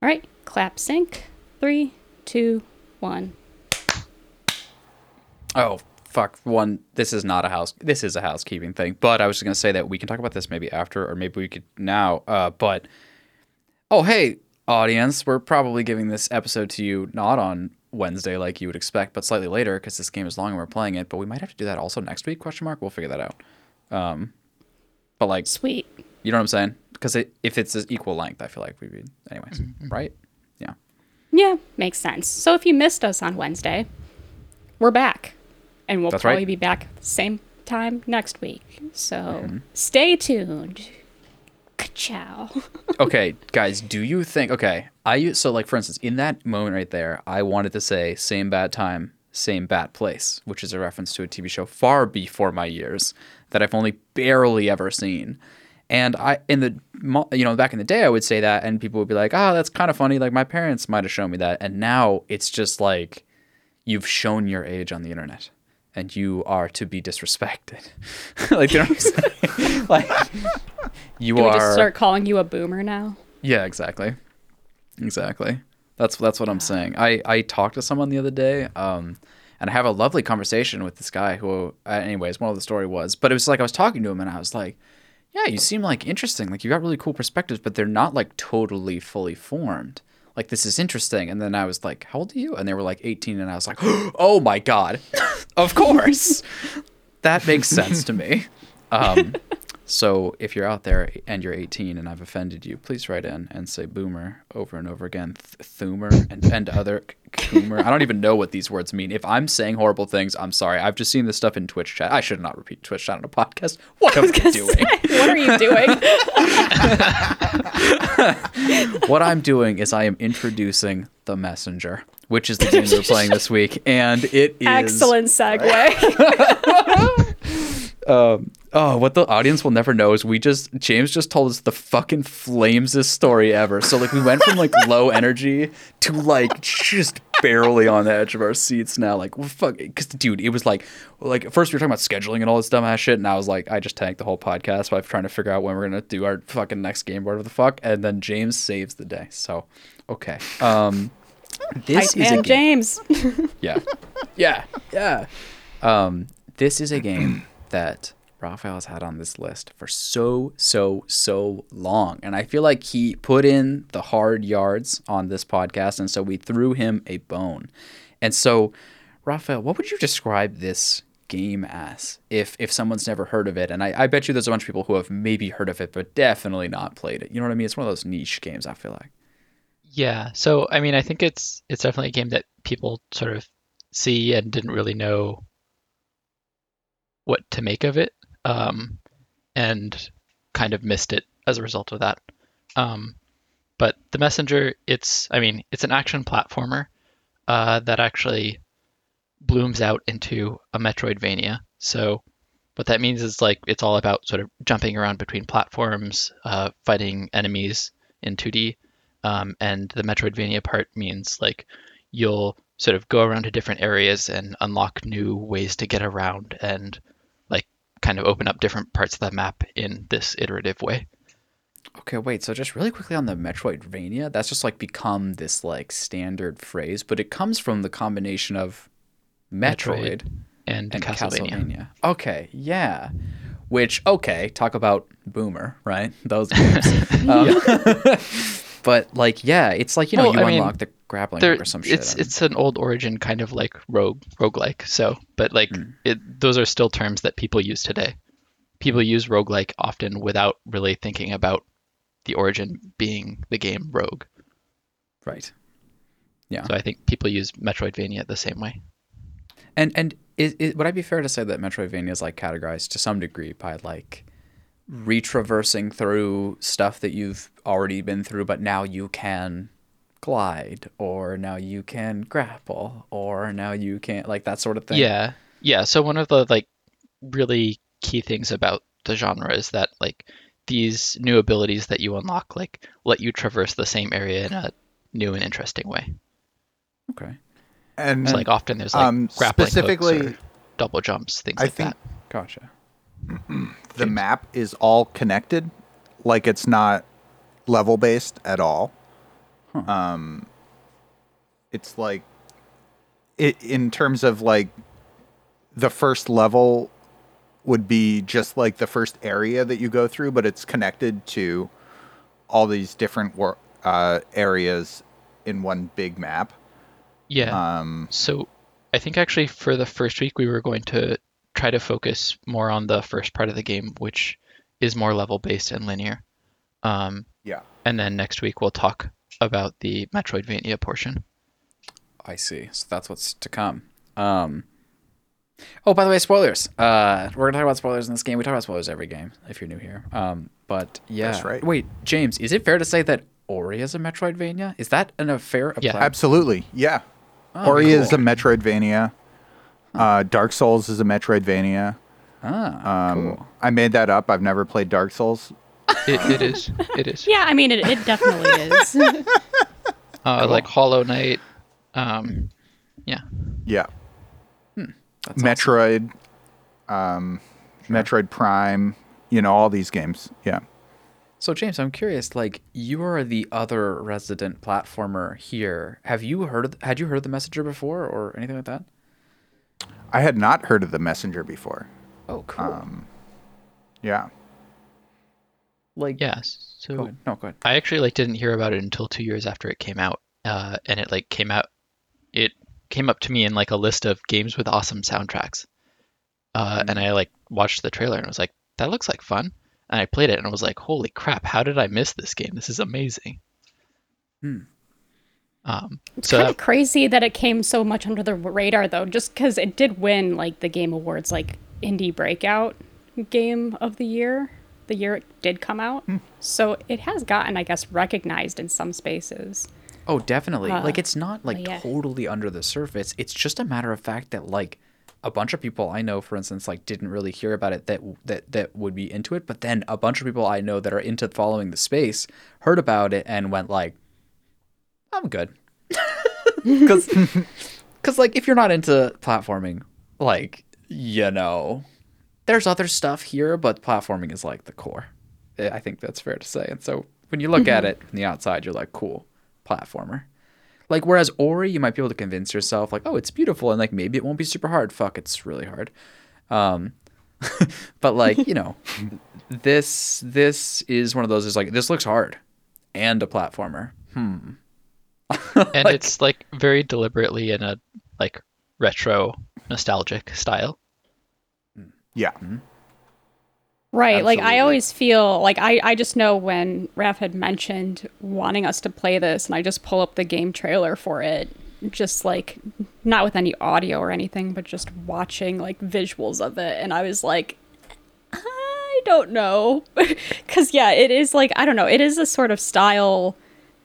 All right, clap sync. Three, two, one. Oh fuck! One, this is not a house. This is a housekeeping thing. But I was just gonna say that we can talk about this maybe after, or maybe we could now. Uh, but oh hey, audience, we're probably giving this episode to you not on Wednesday like you would expect, but slightly later because this game is long and we're playing it. But we might have to do that also next week? Question mark. We'll figure that out. Um, but like, Sweet. You know what I'm saying? Because it, if it's equal length, I feel like we'd be anyways, right? Yeah. Yeah, makes sense. So if you missed us on Wednesday, we're back. And we'll That's probably right. be back same time next week. So Mm-hmm. stay tuned. Ciao. okay, guys, do you think okay, I use so like for instance, in that moment right there, I wanted to say same bad time, same bad place, which is a reference to a TV show far before my years that I've only barely ever seen. And I in the you know, back in the day I would say that and people would be like, "Oh, that's kind of funny. Like my parents might have shown me that." And now it's just like you've shown your age on the internet and you are to be disrespected. like you know what I'm saying? like you we are just start calling you a boomer now? yeah, exactly. Exactly. That's that's what I'm saying. I I talked to someone the other day, um, and I have a lovely conversation with this guy who, anyways, one of the story was, but it was like I was talking to him and I was like, yeah, you seem like interesting. Like you got really cool perspectives, but they're not like totally fully formed. Like this is interesting. And then I was like, how old are you? And they were like 18, and I was like, oh my god, of course, that makes sense to me. Um, so if you're out there and you're 18 and I've offended you, please write in and say boomer over and over again, th- thumer and, and other coomer. I don't even know what these words mean. If I'm saying horrible things, I'm sorry. I've just seen this stuff in Twitch chat. I should not repeat Twitch chat on a podcast. What am I doing? what are you doing? what I'm doing is I am introducing the messenger, which is the game we're playing this week, and it is Excellent segue. Um, Oh, what the audience will never know is we just James just told us the fucking flamesest story ever. So like we went from like low energy to like just barely on the edge of our seats now. Like well, fuck, because dude, it was like like first we were talking about scheduling and all this dumbass shit, and I was like, I just tanked the whole podcast by trying to figure out when we're gonna do our fucking next game, whatever the fuck, and then James saves the day. So okay, um, this Hype is a man game. James. Yeah. Yeah. Yeah. Um, this is a game that Raphael has had on this list for so, so, so long. And I feel like he put in the hard yards on this podcast. And so we threw him a bone. And so, Raphael, what would you describe this game as if if someone's never heard of it? And I, I bet you there's a bunch of people who have maybe heard of it, but definitely not played it. You know what I mean? It's one of those niche games, I feel like. Yeah, so I mean, I think it's it's definitely a game that people sort of see and didn't really know what to make of it, um, and kind of missed it as a result of that. Um, but the Messenger, it's I mean, it's an action platformer uh, that actually blooms out into a Metroidvania. So what that means is like it's all about sort of jumping around between platforms, uh, fighting enemies in 2D. Um, and the Metroidvania part means like you'll sort of go around to different areas and unlock new ways to get around and kind of open up different parts of the map in this iterative way. Okay, wait. So just really quickly on the Metroidvania, that's just like become this like standard phrase, but it comes from the combination of Metroid, Metroid And, and Castlevania. Castlevania. Okay, yeah. Which okay, talk about Boomer, right? Those games. Um, but like, yeah, it's like you know Well, you I mean, unlock the grappling There, or some shit. it's it's an old origin kind of like rogue roguelike. So, but like Hmm. it, those are still terms that people use today. People use roguelike often without really thinking about the origin being the game Rogue. right. Yeah. So I think people use Metroidvania the same way. And and is, is, would I be fair to say that Metroidvania is like categorized to some degree by like retraversing through stuff that you've already been through, but now you can glide, or now you can grapple, or now you can like that sort of thing. Yeah. Yeah. So one of the like really key things about the genre is that like these new abilities that you unlock like let you traverse the same area in a new and interesting way. Okay. And So like often there's like um, grappling hooks specifically, or double jumps, things I like think that. Gotcha. the map is all connected. Like it's not level based at all. Um, it's like it in terms of like the first level would be just like the first area that you go through, but it's connected to all these different wor- uh, areas in one big map. Yeah. Um, So I think actually for the first week we were going to try to focus more on the first part of the game, which is more level based and linear. Um, yeah. and then next week we'll talk about the Metroidvania portion. I see. So that's what's to come. Um. Oh, by the way, spoilers. Uh, we're gonna talk about spoilers in this game. We talk about spoilers every game if you're new here. Um, but yeah. That's right. Wait, James, is it fair to say that Ori is a Metroidvania? Is that an affair? Yeah. Absolutely. Yeah. Oh, Ori is a cool. Metroidvania. Uh, Dark Souls is a Metroidvania. Ah, Um, cool. I made that up. I've never played Dark Souls. It, it is. It is. Yeah, I mean, it, it definitely is. Uh, Like Hollow Knight. Um, yeah. Yeah. That's Metroid, um, Metroid Prime, you know, all these games. Yeah. So James, I'm curious. Like, you are the other resident platformer here. Have you heard? Of, had you heard of the Messenger before, or anything like that? I had not heard of the Messenger before. Oh, cool. Um, yeah. Like, Yeah. So Go ahead. No, go ahead. I actually like didn't hear about it until two years after it came out, uh, and it like came out. It came up to me in like a list of games with awesome soundtracks, uh, and I like watched the trailer and was like, "That looks like fun." And I played it and I was like, "Holy crap! How did I miss this game? This is amazing." Hmm. Um, It's so kind that- of crazy that it came so much under the radar, though, just because it did win like the Game Awards, like Indie Breakout Game of the Year, the year it did come out. So it has gotten, I guess, recognized in some spaces. Oh, definitely. Uh, like it's not like yeah. totally under the surface. It's just a matter of fact that like a bunch of people I know, for instance, like didn't really hear about it that that that would be into it, but then a bunch of people I know that are into following the space heard about it and went like, "I'm good," because because like if you're not into platforming, like you know, there's other stuff here, but platforming is like the core. I think that's fair to say. And so when you look at it from the outside, you're like, cool, platformer. Like whereas Ori, you might be able to convince yourself like, oh, it's beautiful, and like maybe it won't be super hard. Fuck, it's really hard. Um, but like you know, this this is one of those. Is like this looks hard, and a platformer. Hmm. and it's like very deliberately in a like retro nostalgic style. Yeah. Right. Like I always feel like I, I just know when Raph had mentioned wanting us to play this and I just pull up the game trailer for it, just like not with any audio or anything, but just watching like visuals of it and I was like I don't know. Cuz yeah, it is like I don't know, it is a sort of style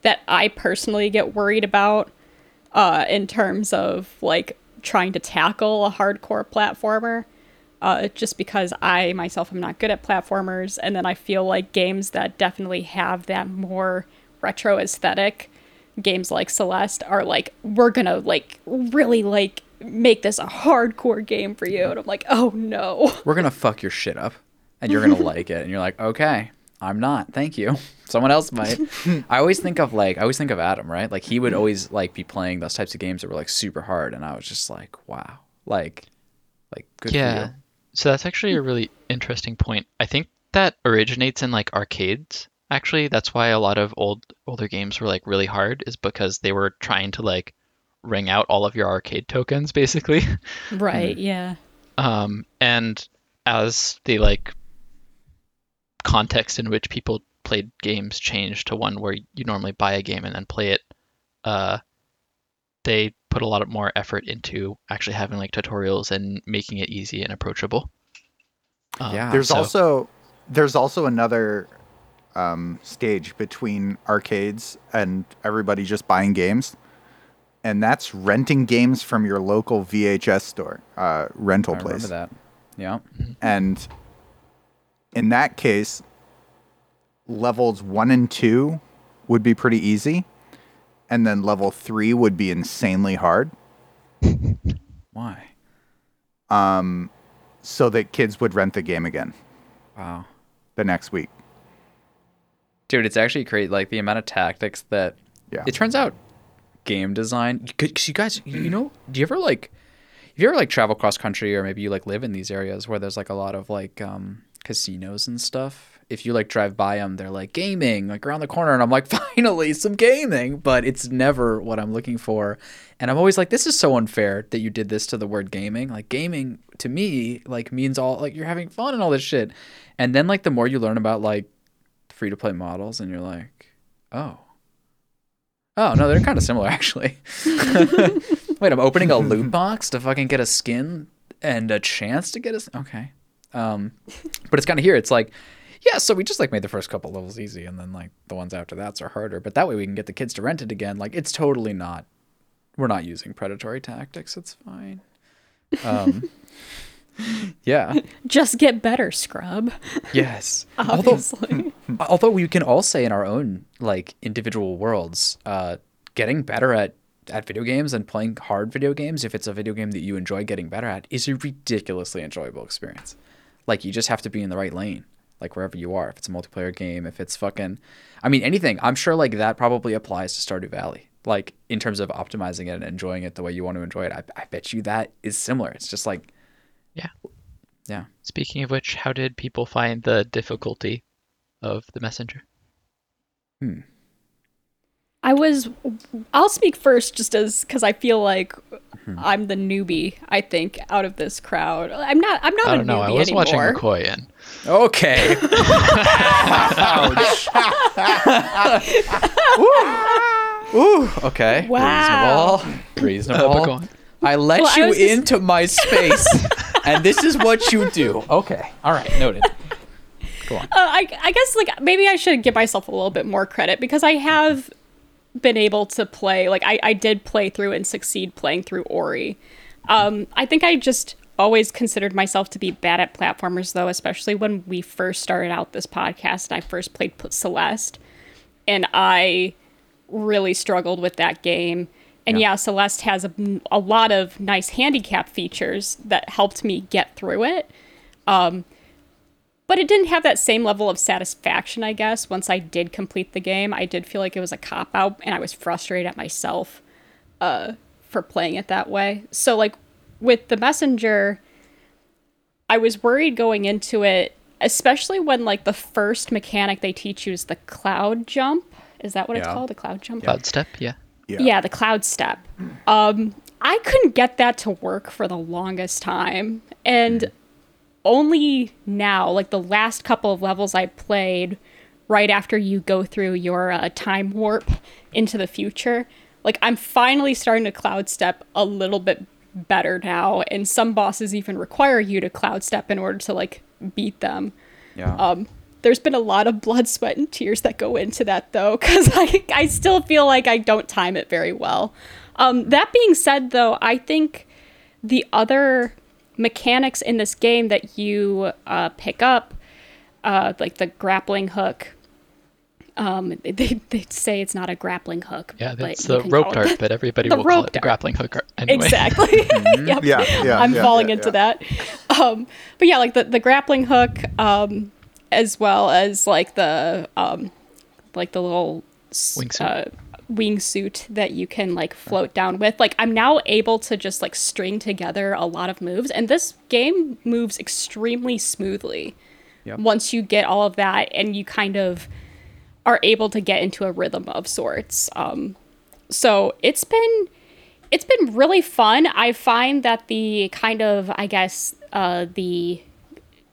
that I personally get worried about uh in terms of like trying to tackle a hardcore platformer uh, just because I myself am not good at platformers, and then I feel like games that definitely have that more retro aesthetic, games like Celeste, are like we're gonna like really like make this a hardcore game for you, and I'm like, oh no. We're gonna fuck your shit up, and you're gonna like it, and you're like, okay, I'm not. Thank you. Someone else might. I always think of like I always think of Adam, right? Like he would always like be playing those types of games that were like super hard, and I was just like, wow, like, like good for yeah. You. So that's actually a really interesting point. I think that originates in like arcades. Actually, that's why a lot of old older games were like really hard is because they were trying to like wring out all of your arcade tokens basically. Right? Yeah. Um, and as the like context in which people played games changed to one where you normally buy a game and then play it, uh, they put a lot of more effort into actually having like tutorials and making it easy and approachable. Um, Yeah. There's so- also there's also another um, stage between arcades and everybody just buying games, and that's renting games from your local VHS store, uh, rental I place. remember that. Yeah. And in that case, levels one and two would be pretty easy, and then level three would be insanely hard. Why? Um, so that kids would rent the game again Wow. the next week. Dude, it's actually great. Like the amount of tactics that Yeah. It turns out game design because you guys you know do you ever like if you ever like travel cross country or maybe you like live in these areas where there's like a lot of like um casinos and stuff if you like drive by them they're like gaming like around the corner and i'm like finally some gaming but it's never what i'm looking for and i'm always like this is so unfair that you did this to the word gaming like gaming to me like means all like you're having fun and all this shit and then like the more you learn about like free to play models and you're like oh Oh no, they're kind of similar actually. Wait, I'm opening a loot box to fucking get a skin and a chance to get a. Okay, um, but it's kind of here. It's like, yeah, so we just like made the first couple levels easy, and then like the ones after that's are harder. But that way we can get the kids to rent it again. Like it's totally not. We're not using predatory tactics. It's fine. Um, yeah. Just get better, scrub. Yes. Although Obviously. although we can all say in our own like individual worlds uh getting better at at video games and playing hard video games if it's a video game that you enjoy getting better at is a ridiculously enjoyable experience like you just have to be in the right lane like wherever you are if it's a multiplayer game if it's fucking i mean anything i'm sure like that probably applies to stardew valley like in terms of optimizing it and enjoying it the way you want to enjoy it i, I bet you that is similar it's just like Yeah. yeah Speaking of which, how did people find the difficulty of the messenger? Hmm. I was. I'll speak first, just as because I feel like I'm the newbie. I think out of this crowd, I'm not. I'm not I a don't know. newbie I was watching anymore. McCoy and okay Ooh, Ooh. okay. Wow. Reasonable. Reasonable. but go on. I let Well, I you just- into my space, and this is what you do. Okay. All right. Noted. Go on. Uh, I, I guess like maybe I should give myself a little bit more credit because I have been able to play like I, I did play through and succeed playing through Ori. Um, I think I just always considered myself to be bad at platformers though, especially when we first started out this podcast and I first played Celeste, and I really struggled with that game. And Yeah. yeah, Celeste has a, a lot of nice handicap features that helped me get through it but it didn't have that same level of satisfaction, I guess. Once I did complete the game, I did feel like it was a cop out, and I was frustrated at myself uh, for playing it that way. So, like with the messenger, I was worried going into it, especially when like the first mechanic they teach you is the cloud jump. Is that what it's called? The cloud jump. Cloud Step. Yeah. Yeah. Yeah, the cloud step. Um, I couldn't get that to work for the longest time. And only now, like the last couple of levels I played, right after you go through your uh, time warp into the future, like I'm finally starting to cloud step a little bit better now. And some bosses even require you to cloud step in order to like beat them. Yeah. Um, there's been a lot of blood, sweat, and tears that go into that though, because I, I still feel like I don't time it very well. Um, that being said, though, I think the other mechanics in this game that you uh, pick up, uh, like the grappling hook, um, they, they say it's not a grappling hook. Yeah. but That's the rope dart, but everybody will call it the grappling hook anyway. Exactly. yep. Yeah, yeah, I'm yeah, falling yeah, into yeah. that. Um, but yeah, like the, the grappling hook, um, as well as like the um, like the little s- Wingsuit. uh, wingsuit that you can like float down with. Like I'm now able to just like string together a lot of moves, and this game moves extremely smoothly. Yep. Once you get all of that, and you kind of are able to get into a rhythm of sorts. Um, so it's been it's been really fun. I find that the kind of I guess uh, the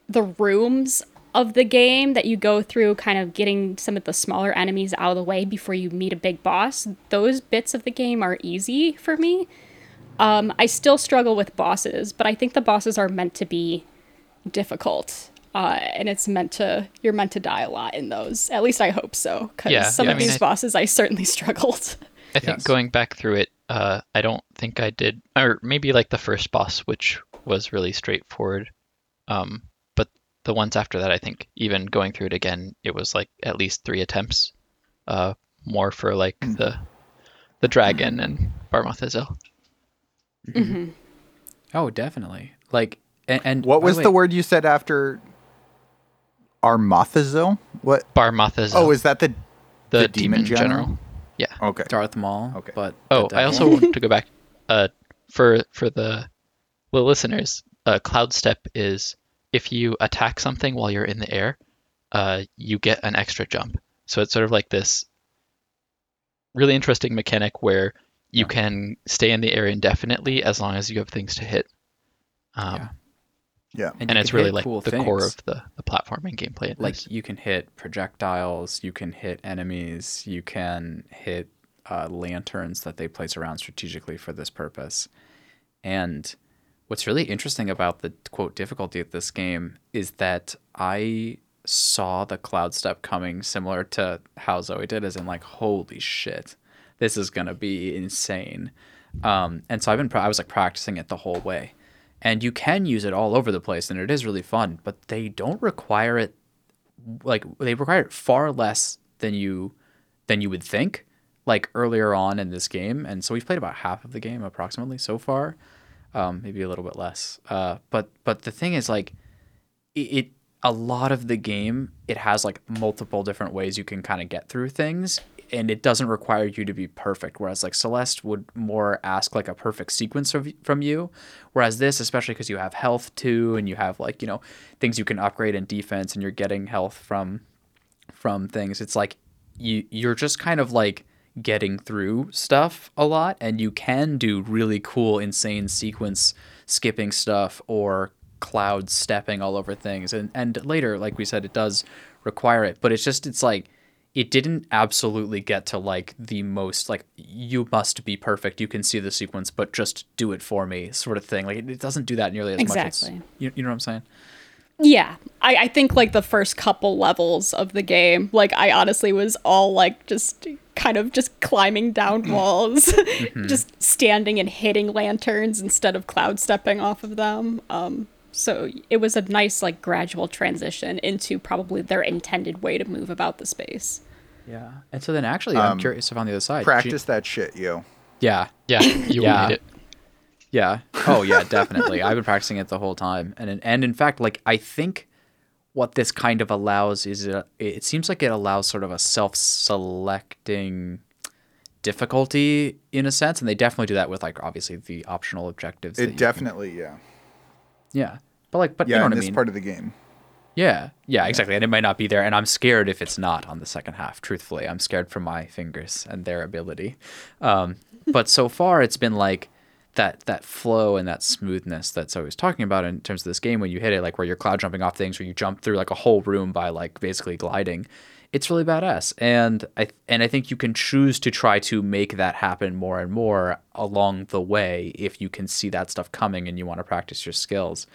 the rooms of the game that you go through, kind of getting some of the smaller enemies out of the way before you meet a big boss. Those bits of the game are easy for me. Um, I still struggle with bosses, but I think the bosses are meant to be difficult. Uh, and it's meant to you're meant to die a lot in those. At least I hope so, because Yeah, some yeah, of I mean, these I- bosses I certainly struggled. I think Yes. going back through it, uh, I don't think I did, or maybe like the first boss, which was really straightforward. Um, but the ones after that, I think even going through it again, it was like at least three attempts. Uh, more for like the the dragon and Barmathazel. Oh, definitely. Like, and, and What by was way- the word you said after Armathazo? What? Barmathazel. Oh, is that the the, the demon demon, general. general? Okay. Darth Maul. Okay. But Oh, I also want to go back uh, for for the the listeners. Uh, cloud step is if you attack something while you're in the air, uh, you get an extra jump. So it's sort of like this really interesting mechanic where you Yeah. can stay in the air indefinitely as long as you have things to hit. Um, Yeah. Yeah. And you it's really like cool the core of the, the platforming gameplay. like this. you can hit projectiles, you can hit enemies, you can hit uh, lanterns that they place around strategically for this purpose. And what's really interesting about the quote difficulty of this game is that I saw the cloud step coming similar to how Zoe did, as in like, holy shit, this is gonna be insane. Um, and so I've been, I was like practicing it the whole way. And you can use it all over the place, and it is really fun. But they don't require it like they require it far less than you than you would think like earlier on in this game and so we've played about half of the game approximately so far um, maybe a little bit less. Uh, but but the thing is like it, it a lot of the game it has like multiple different ways you can kind of get through things and it doesn't require you to be perfect whereas like celeste would more ask like a perfect sequence of, from you whereas this especially because you have health too and you have like you know things you can upgrade in defense and you're getting health from from things it's like you you're just kind of like getting through stuff a lot and you can do really cool insane sequence skipping stuff or cloud stepping all over things. And and later like we said it does require it but it's just it's like it didn't absolutely get to like the most like you must be perfect you can see the sequence but just do it for me sort of thing. Like it, it doesn't do that nearly as much Exactly. as you, you know what i'm saying Yeah, I, I think like the first couple levels of the game, like I honestly was all like just kind of just climbing down walls, just standing and hitting lanterns instead of cloud stepping off of them. Um, so it was a nice like gradual transition into probably their intended way to move about the space. yeah and so then actually i'm Um, curious if on the other side G- Practice that shit, yo. yeah yeah, you Yeah. Will need it. Yeah. Oh yeah, definitely. I've been practicing it the whole time, and in, and in fact, like I think what this kind of allows is it, it seems like it allows sort of a self-selecting difficulty in a sense, and they definitely do that with like obviously the optional objectives. It can- definitely, yeah. yeah. But like, but Yeah, you know in what I this mean. part of the game. Yeah, yeah, exactly. And it might not be there. And I'm scared if it's not on the second half, truthfully. I'm scared for my fingers and their ability. Um, but so far, it's been like that that flow and that smoothness that's always talking about in terms of this game when you hit it, like where you're cloud jumping off things or you jump through like a whole room by like basically gliding. It's really badass. And I and I think you can choose to try to make that happen more and more along the way if you can see that stuff coming and you want to practice your skills.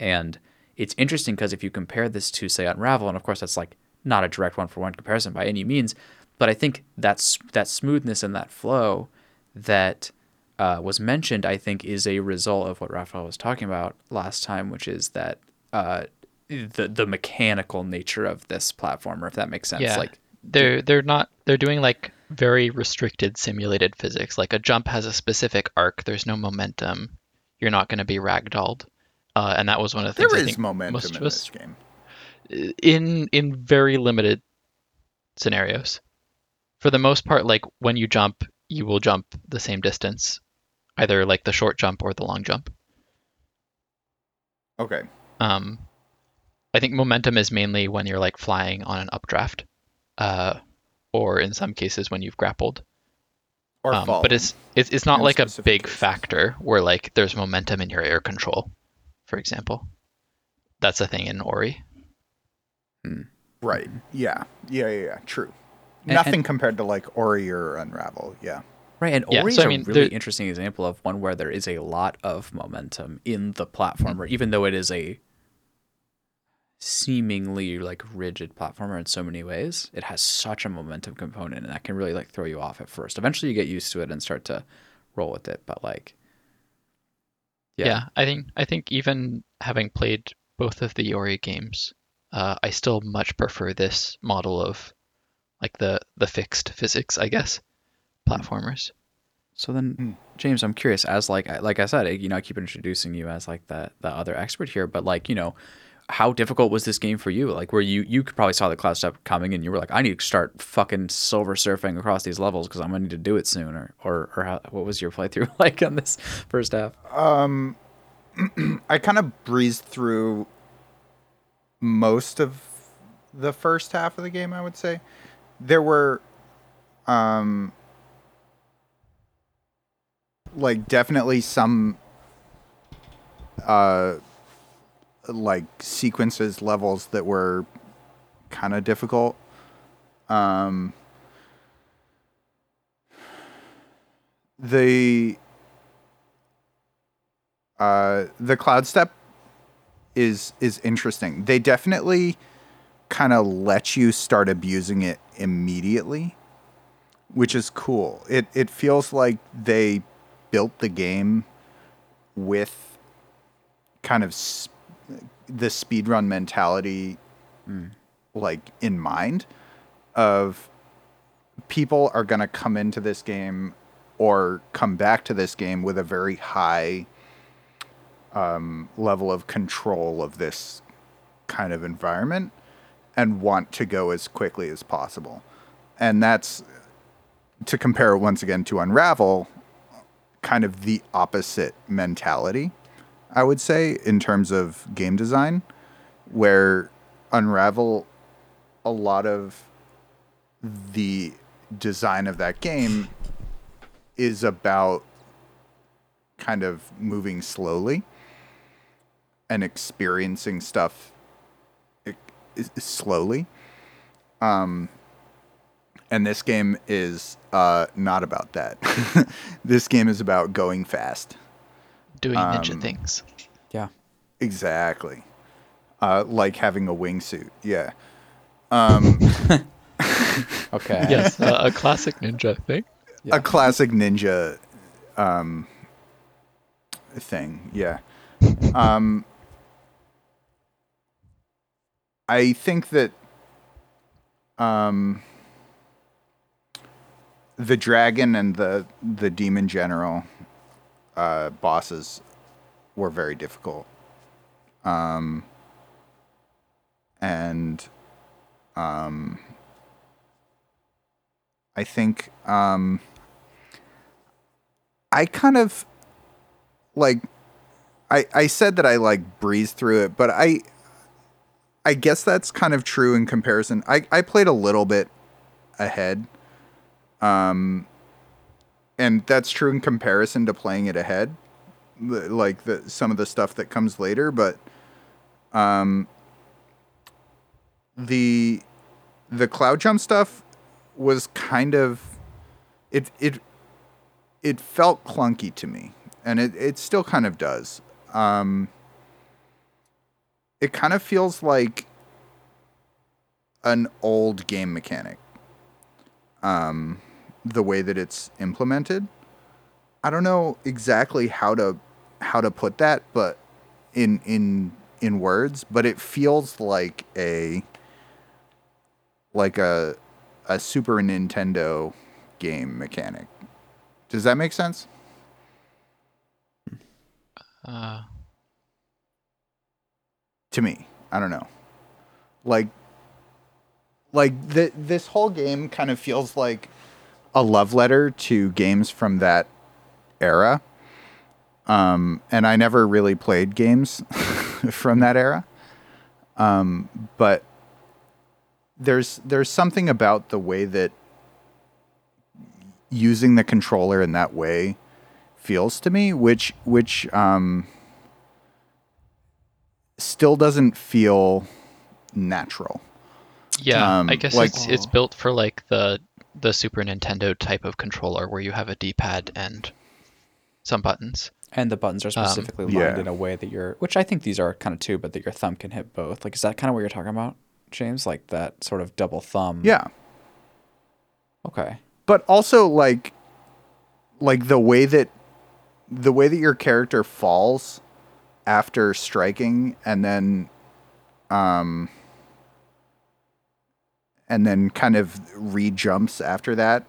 And it's interesting because if you compare this to, say, Unravel, and of course that's like not a direct one for one comparison by any means, but I think that's that smoothness and that flow that uh, was mentioned, I think, is a result of what Raphael was talking about last time, which is that uh, the the mechanical nature of this platformer, if that makes sense. Yeah. Like, they're they're not they're doing like very restricted simulated physics. Like a jump has a specific arc. There's no momentum. You're not going to be ragdolled. Uh, and that was one of the There things I is think momentum most in of us this game. in in very limited scenarios. For the most part, like when you jump, you will jump the same distance, either like the short jump or the long jump. Okay. Um, I think momentum is mainly when you're like flying on an updraft, uh, or in some cases when you've grappled. Or Um, falling. but it's it's it's not in like a big cases. factor where like there's momentum in your air control, for example. That's a thing in Ori. right. Yeah. Yeah, yeah, yeah. True. And- Nothing and- compared to like Ori or Unravel. Yeah. Right, and Yeah, Ori's so I a mean, really interesting example of one where there is a lot of momentum in the platformer, even though it is a seemingly like rigid platformer in so many ways. It has such a momentum component, and that can really like throw you off at first. Eventually, you get used to it and start to roll with it. But like, Yeah. yeah, I think I think even having played both of the Ori games, uh, I still much prefer this model of like the the fixed physics, I guess, platformers. So then, Hmm. James, I'm curious. As like like I said, you know, I keep introducing you as like the the other expert here, but like you know, how difficult was this game for you? Like, where you you probably saw the cloud step coming, and you were like, I need to start fucking silver surfing across these levels because I'm gonna need to do it soon. Or or or how, what was your playthrough like on this first half? Um, I kind of breezed through most of the first half of the game, I would say. There were um like definitely some uh like sequences levels that were kind of difficult. Um the uh, the cloud step is is interesting. They definitely kind of let you start abusing it immediately, which is cool. It it feels like they built the game with kind of s- the speedrun mentality like in mind of people are going to come into this game or come back to this game with a very high um, level of control of this kind of environment and want to go as quickly as possible. And that's to compare once again to Unravel, kind of the opposite mentality, I would say, in terms of game design, where Unravel, a lot of the design of that game is about kind of moving slowly and experiencing stuff slowly. Um, and this game is uh, not about that. this game is about going fast. Doing ninja Um, things. Yeah. Exactly. Uh, like having a wingsuit. Yeah. Um, Okay. Yes, uh, a classic ninja thing. Yeah. A classic ninja um, thing. Yeah. Um, I think that um, the dragon and the the demon general uh, bosses were very difficult. Um, and um, I think um, I kind of like I I said that I like breezed through it, but I I guess that's kind of true in comparison. I I played a little bit ahead. Um and that's true in comparison to playing it ahead. Like the some of the stuff that comes later, but um the the cloud jump stuff was kind of it it it felt clunky to me and it, it still kind of does um it kind of feels like an old game mechanic um the way that it's implemented i don't know exactly how to how to put that but in in in words but it feels like a like a a Super Nintendo game mechanic. Does that make sense? Uh, To me, I don't know. Like like th- this whole game kind of feels like a love letter to games from that era. Um and I never really played games from that era. Um but there's there's something about the way that using the controller in that way feels to me which which um still doesn't feel natural yeah, I Um, guess like- it's it's built for like the the Super Nintendo type of controller where you have a D-pad and some buttons. And the buttons are specifically lined yeah. in a way that your, which I think these are kind of too, but that your thumb can hit both. Like, is that kind of what you're talking about, James? Like that sort of double thumb. yeah Okay. but also like like the way that the way that your character falls after striking and then um and then kind of re-jumps after that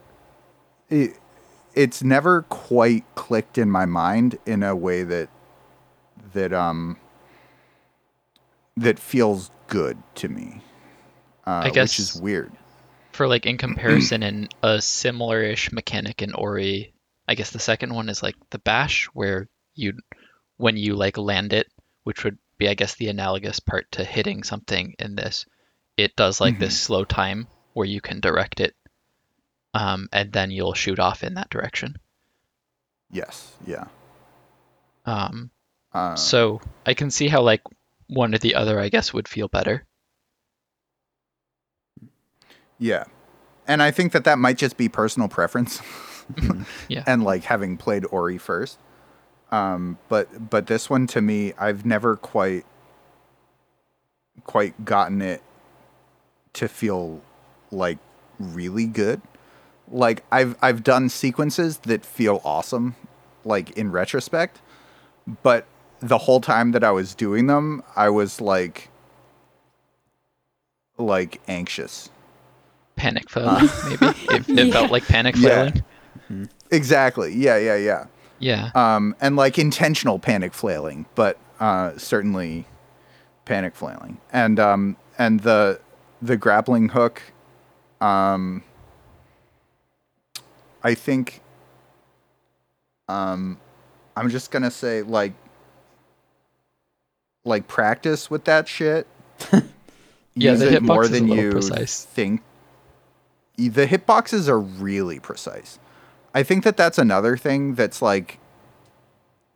it, it's never quite clicked in my mind in a way that that um that feels good to me. Uh, I guess- which is weird. For like in comparison, in a similar-ish mechanic in Ori, I guess the second one is like the bash, where you, when you like land it, which would be I guess the analogous part to hitting something in this, it does like this slow time where you can direct it, um, and then you'll shoot off in that direction. Yes, yeah. Um, Uh, so I can see how like one or the other I guess would feel better. Yeah. And I think that that might just be personal preference. Yeah. And like having played Ori first. Um but but this one to me I've never quite quite gotten it to feel like really good. Like I've I've done sequences that feel awesome like in retrospect, but the whole time that I was doing them, I was like like anxious. Panic flailing, maybe. It, it felt like panic Uh. Yeah. flailing. Exactly. Yeah, yeah, yeah. Yeah. Um, and like intentional panic flailing, but uh, certainly panic flailing. And um, and the the grappling hook, um, I think. Um, I'm just gonna say like like practice with that shit. Yeah, Use the it hitbox more is a than you precise. think. The hitboxes are really precise. I think that that's another thing that's like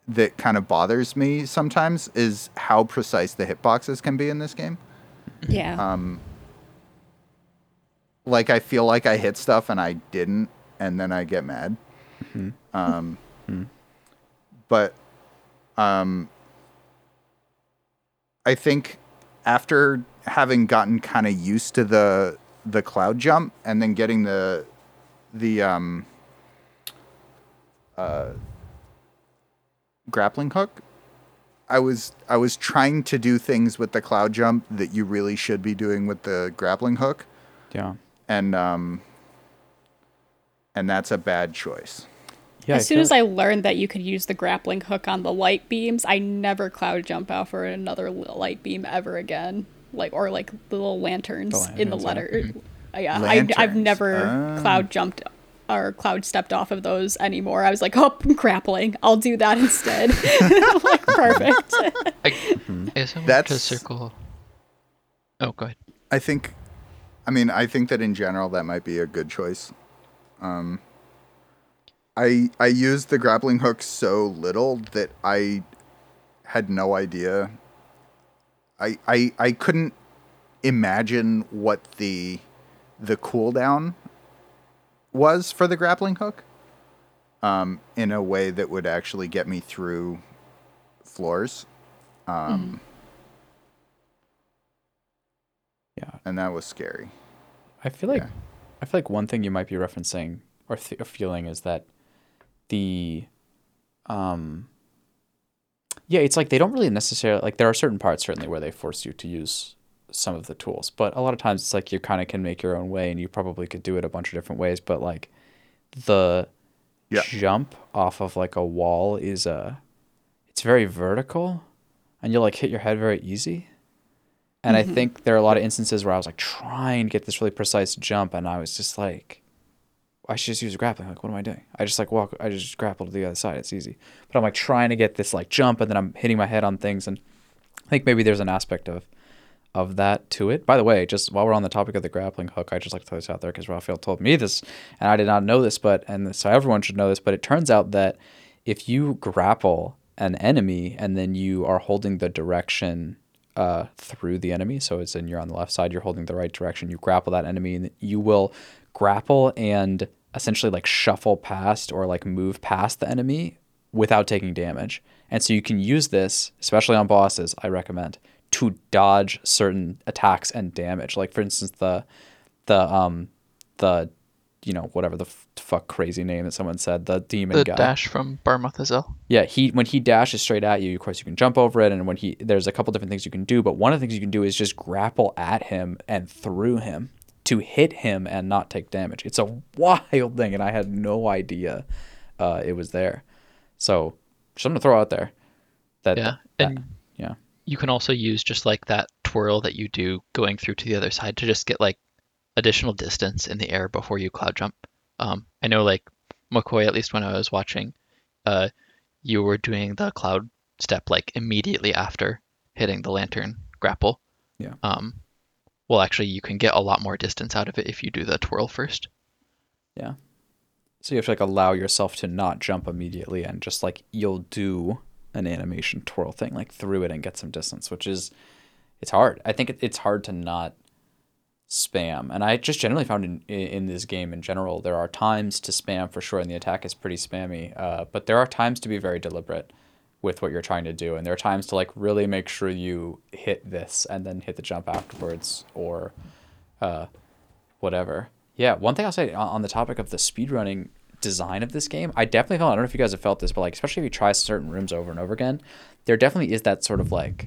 that kind of bothers me sometimes is how precise the hitboxes can be in this game. Yeah. Um, like I feel like I hit stuff and I didn't, and then I get mad. Um, but um, I think after having gotten kind of used to the the cloud jump and then getting the the um uh grappling hook I was I was trying to do things with the cloud jump that you really should be doing with the grappling hook Yeah. And um and that's a bad choice. Yeah. as soon as I learned that you could use the grappling hook on the light beams, I never cloud jump out for another light beam ever again. Like or like the little lanterns, The in the lanterns, yeah. letter. Uh, Yeah, I, I've never Ah. cloud jumped or cloud stepped off of those anymore. I was like, oh, grappling. I'll do that instead. like perfect. I, I guess I want to That's- circle. Oh, go ahead. I think I mean I think that in general that might be a good choice. Um I I used the grappling hook so little that I had no idea. I I I couldn't imagine what the the cooldown was for the grappling hook um in a way that would actually get me through floors. Um Yeah. And that was scary. I feel like Yeah. I feel like one thing you might be referencing or th- feeling is that the um yeah, it's like they don't really necessarily like there are certain parts certainly where they force you to use some of the tools, but a lot of times it's like you kind of can make your own way and you probably could do it a bunch of different ways, but like the Yeah. jump off of like a wall is a it's very vertical and you'll like hit your head very easy. And I mm-hmm. think there are a lot of instances where I was like trying to get this really precise jump, and I was just like, I should just use a grappling Like, What am I doing? I just like walk, I just grapple to the other side. It's easy. But I'm like trying to get this like jump, and then I'm hitting my head on things, and I think maybe there's an aspect of of that to it. By the way, just while we're on the topic of the grappling hook, I just like to throw this out there because Raphael told me this, and I did not know this, but and so everyone should know this. But it turns out that if you grapple an enemy and then you are holding the direction uh, through the enemy, so it's in you're on the left side, you're holding the right direction. You grapple that enemy, and you will grapple and essentially like shuffle past or like move past the enemy without taking damage. And so you can use this, especially on bosses, I recommend, to dodge certain attacks and damage. Like for instance, the the um the you know whatever the f- fuck crazy name that someone said, the demon The guy. dash from Barmathazel. Yeah, he when he dashes straight at you, of course you can jump over it, and when he there's a couple different things you can do, but one of the things you can do is just grapple at him and through him to hit him and not take damage. It's a wild thing, and I had no idea uh, it was there. So something to throw out there. That Yeah, that- and yeah, you can also use just like that twirl that you do going through to the other side to just get like additional distance in the air before you cloud jump. Um, I know like McCoy, at least when I was watching, uh, you were doing the cloud step like immediately after hitting the lantern grapple. Yeah. Um, well, actually, you can get a lot more distance out of it if you do the twirl first. Yeah. So you have to like allow yourself to not jump immediately and just like you'll do an animation twirl thing like through it and get some distance, which is it's hard. I think it's hard to not spam. And I just generally found in in this game in general there are times to spam for sure and the attack is pretty spammy. Uh, but there are times to be very deliberate with what you're trying to do and there are times to like really make sure you hit this and then hit the jump afterwards or uh, whatever. Yeah, one thing I'll say on on the topic of the speedrunning design of this game, I definitely felt I don't know if you guys have felt this, but like especially if you try certain rooms over and over again, there definitely is that sort of like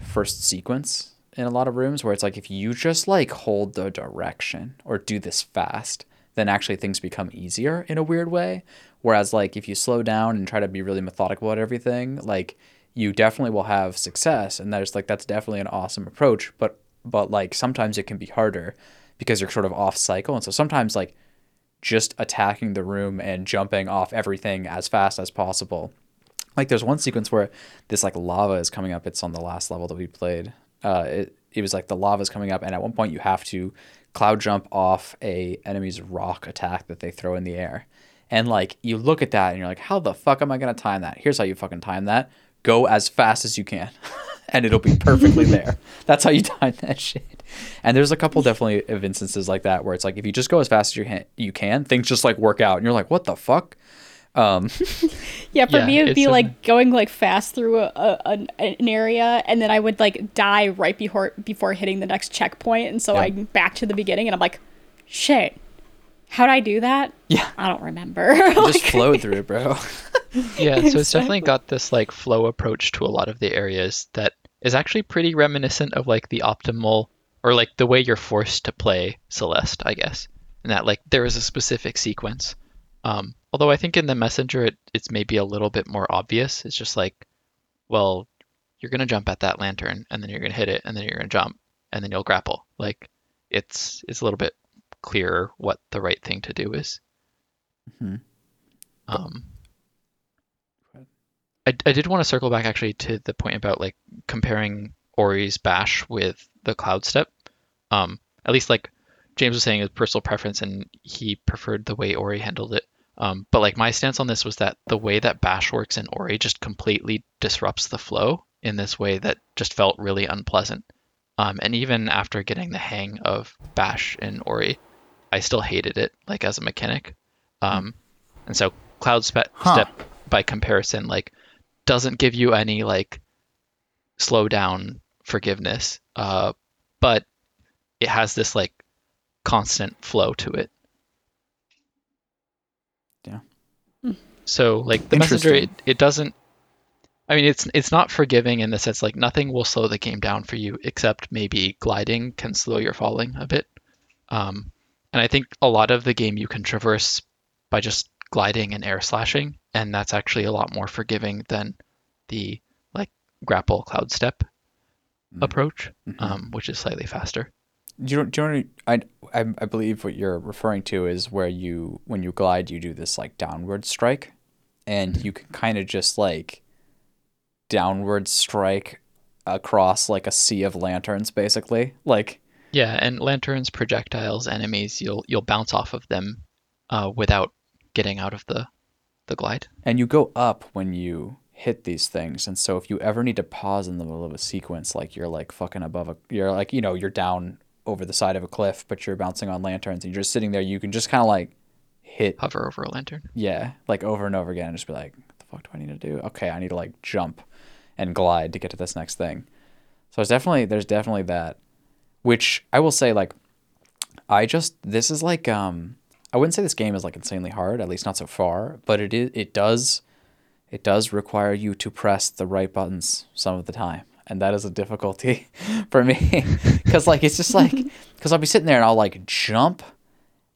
first sequence in a lot of rooms where it's like if you just like hold the direction or do this fast, then actually things become easier in a weird way. Whereas like if you slow down and try to be really methodical about everything, like you definitely will have success and there's like that's definitely an awesome approach, but but like sometimes it can be harder because you're sort of off cycle. And so sometimes like just attacking the room and jumping off everything as fast as possible. Like there's one sequence where this like lava is coming up. It's on the last level that we played. Uh, it it was like the lava's coming up, and at one point you have to cloud jump off a enemy's rock attack that they throw in the air. And like you look at that and you're like, how the fuck am I gonna time that? Here's how you fucking time that. Go as fast as you can. and it'll be perfectly there. That's how you time that shit. And there's a couple definitely of instances like that where it's like if you just go as fast as you can, you can things just like work out, and you're like, what the fuck? Um, Yeah, for Yeah, me it'd it's be a- like going like fast through a, a an, an area, and then I would like die right before before hitting the next checkpoint, and so Yeah. I'm back to the beginning, and I'm like, shit, how'd I do that? yeah, I don't remember. you just flowed through it, bro. Yeah, so it's definitely got this like flow approach to a lot of the areas that is actually pretty reminiscent of like the optimal or like the way you're forced to play Celeste, I guess. And that like there is a specific sequence. Um, although I think in the messenger it, it's maybe a little bit more obvious. It's just like, well, you're gonna jump at that lantern and then you're gonna hit it and then you're gonna jump and then you'll grapple. Like it's it's a little bit clearer what the right thing to do is. Mhm. Um, I, I did want to circle back actually to the point about like comparing Ori's bash with the cloud step. Um, at least like James was saying his personal preference and he preferred the way Ori handled it. Um, but like my stance on this was that the way that bash works in Ori just completely disrupts the flow in this way that just felt really unpleasant. Um, and even after getting the hang of bash in Ori, I still hated it like as a mechanic. Um, and so cloud spe- Huh. step by comparison like doesn't give you any like slow down forgiveness uh but it has this like constant flow to it Yeah. So like the messenger it, it doesn't i mean it's it's not forgiving in the sense like nothing will slow the game down for you except maybe gliding can slow your falling a bit um and i think a lot of the game you can traverse by just gliding and air slashing and that's actually a lot more forgiving than the like grapple cloud step Mm. approach Mhm. um, which is slightly faster Do you, do you know, I, I believe what you're referring to is where you, when you glide, you do this like downward strike and you can kind of just like downward strike across like a sea of lanterns, basically. Like, yeah and lanterns projectiles enemies you'll you'll bounce off of them uh, without getting out of the the glide and you go up when you hit these things. And so if you ever need to pause in the middle of a sequence, like you're like fucking above a, you're like, you know, you're down over the side of a cliff, but you're bouncing on lanterns and you're just sitting there, you can just kind of like hit hover over a lantern Yeah, like over and over again, and just be like, "What the fuck do I need to do?" Okay, I need to like jump and glide to get to this next thing. So there's definitely there's definitely that, which I will say like, I just this is like um I wouldn't say this game is like insanely hard, at least not so far, but it is it does it does require you to press the right buttons some of the time. And that is a difficulty for me because like it's just like because I'll be sitting there and I'll like jump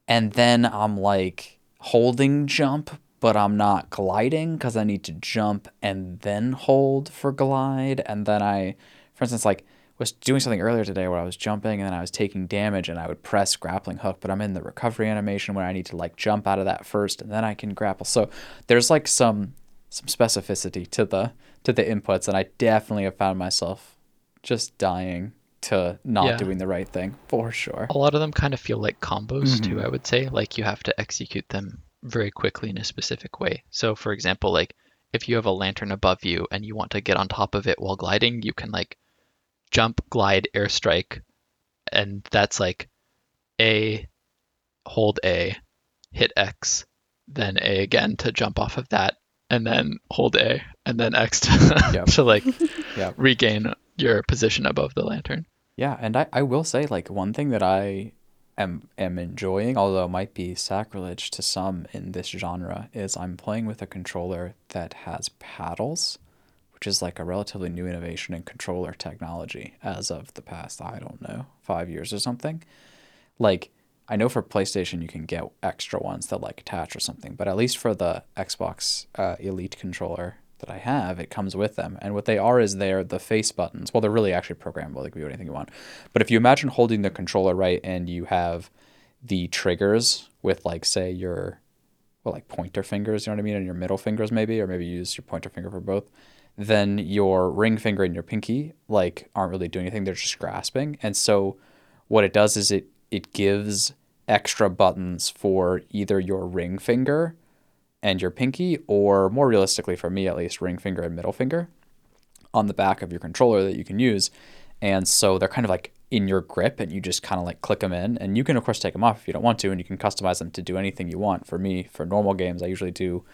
and then I'm like holding jump, but I'm not gliding because I need to jump and then hold for glide, and then I for instance, like was doing something earlier today where I was jumping and then I was taking damage and I would press grappling hook, but I'm in the recovery animation where I need to like jump out of that first and then I can grapple. So there's like some some specificity to the to the inputs and I definitely have found myself just dying to not Yeah. doing the right thing for sure. A lot of them kind of feel like combos too, Mhm. I would say. Like you have to execute them very quickly in a specific way. So for example, like if you have a lantern above you and you want to get on top of it while gliding, you can like jump, glide, airstrike, and that's like A, hold A, hit X, then A again to jump off of that, and then hold A, and then X to, Yep. to like Yep. regain your position above the lantern. Yeah, and I, I will say like one thing that I am am enjoying, although it might be sacrilege to some in this genre, is I'm playing with a controller that has paddles, which is like a relatively new innovation in controller technology as of the past, I don't know, five years or something. Like I know for PlayStation you can get extra ones that like attach or something, but at least for the Xbox uh, Elite controller that I have, it comes with them. And what they are is they're the face buttons. Well, they're really actually programmable. They can do anything you want. But if you imagine holding the controller right and you have the triggers with like say your well like pointer fingers, you know what I mean, and your middle fingers maybe, or maybe you use your pointer finger for both, then your ring finger and your pinky like aren't really doing anything. They're just grasping. And so what it does is it it gives extra buttons for either your ring finger and your pinky, or more realistically for me at least, ring finger and middle finger on the back of your controller that you can use. And so they're kind of like in your grip and you just kind of like click them in. And you can, of course, take them off if you don't want to, and you can customize them to do anything you want. For me, for normal games, I usually do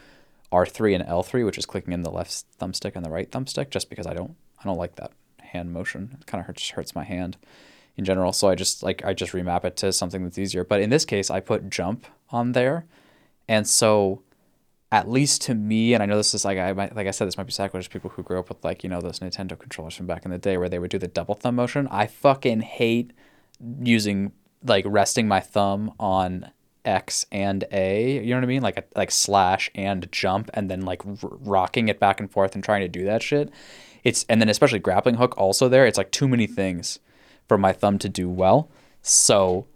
R3 and L3, which is clicking in the left thumbstick and the right thumbstick, just because I don't I don't like that hand motion. It kind of hurts hurts my hand in general. So I just like I just remap it to something that's easier. But in this case, I put jump on there, and so at least to me, and I know this is like I like I said, this might be sacrilege. People who grew up with like you know those Nintendo controllers from back in the day where they would do the double thumb motion. I fucking hate using like resting my thumb on X and A. You know what I mean? Like a, like slash and jump, and then like r- rocking it back and forth and trying to do that shit. It's and then especially grappling hook also there. It's like too many things for my thumb to do well. So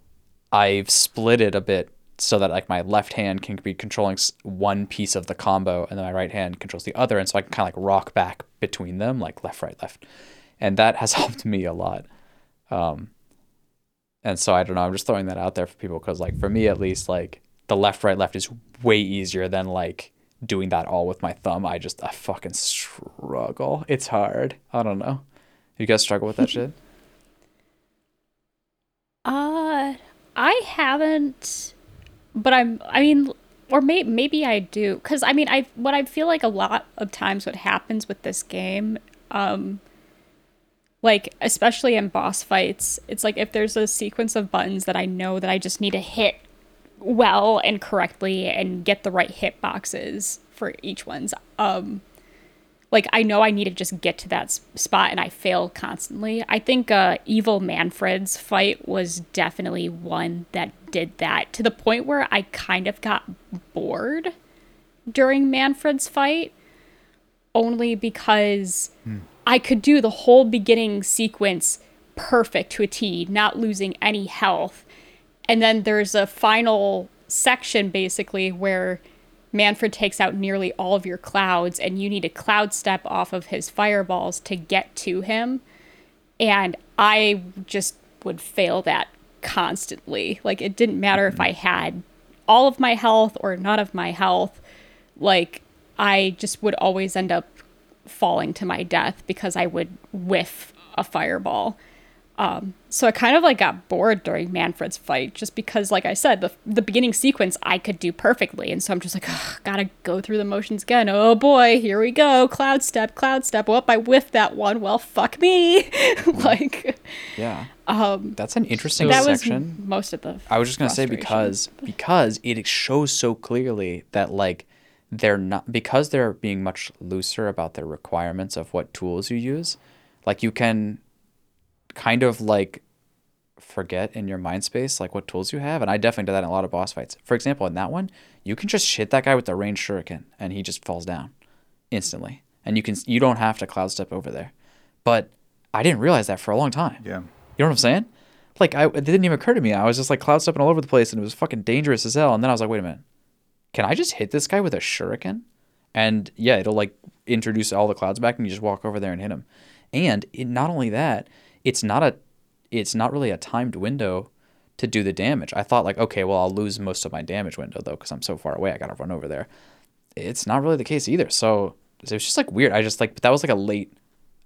I've split it a bit so that like my left hand can be controlling one piece of the combo and then my right hand controls the other and so I can kind of like rock back between them like left right left. And that has helped me a lot. Um and so I don't know I'm just throwing that out there for people cuz like for me at least like the left right left is way easier than like doing that all with my thumb. I just I fucking struggle. It's hard. I don't know. You guys struggle with that shit? Uh, I haven't, but I'm. I mean, or may, maybe I do, because I mean, I what I feel like a lot of times what happens with this game, um, like especially in boss fights, it's like if there's a sequence of buttons that I know that I just need to hit well and correctly and get the right hit boxes for each one's um like I know I need to just get to that spot and I fail constantly. I think uh, Evil Manfred's fight was definitely one that did that to the point where I kind of got bored during Manfred's fight only because I could do the whole beginning sequence perfect to a T, not losing any health. And then there's a final section basically where Manfred takes out nearly all of your clouds, and you need to cloud step off of his fireballs to get to him. And I just would fail that constantly. Like, it didn't matter if I had all of my health or none of my health. Like, I just would always end up falling to my death because I would whiff a fireball. Um, so I kind of like got bored during Manfred's fight just because, like I said, the the beginning sequence I could do perfectly, and so I'm just like, "Ugh, gotta go through the motions again. Oh boy, here we go, cloud step, cloud step. Whoop, I whiffed that one. Well, fuck me. like yeah um that's an interesting that was section most of the. I was just gonna say because because it shows so clearly that like they're not because they're being much looser about their requirements of what tools you use. Like you can kind of like forget in your mind space like what tools you have, and I definitely did that in a lot of boss fights. For example, in that one, you can just hit that guy with the range shuriken, and he just falls down instantly, and you can you don't have to cloud step over there. But I didn't realize that for a long time. Yeah. You know what I'm saying? Like I, it didn't even occur to me. I was just like cloud stepping all over the place, and it was fucking dangerous as hell. And then I was like, wait a minute, can I just hit this guy with a shuriken? And yeah, it'll like introduce all the clouds back, and you just walk over there and hit him. And it, not only that, it's not a, it's not really a timed window to do the damage. I thought like, okay, well I'll lose most of my damage window though because I'm so far away. I gotta run over there. It's not really the case either. So it was just like weird. I just like but that was like a late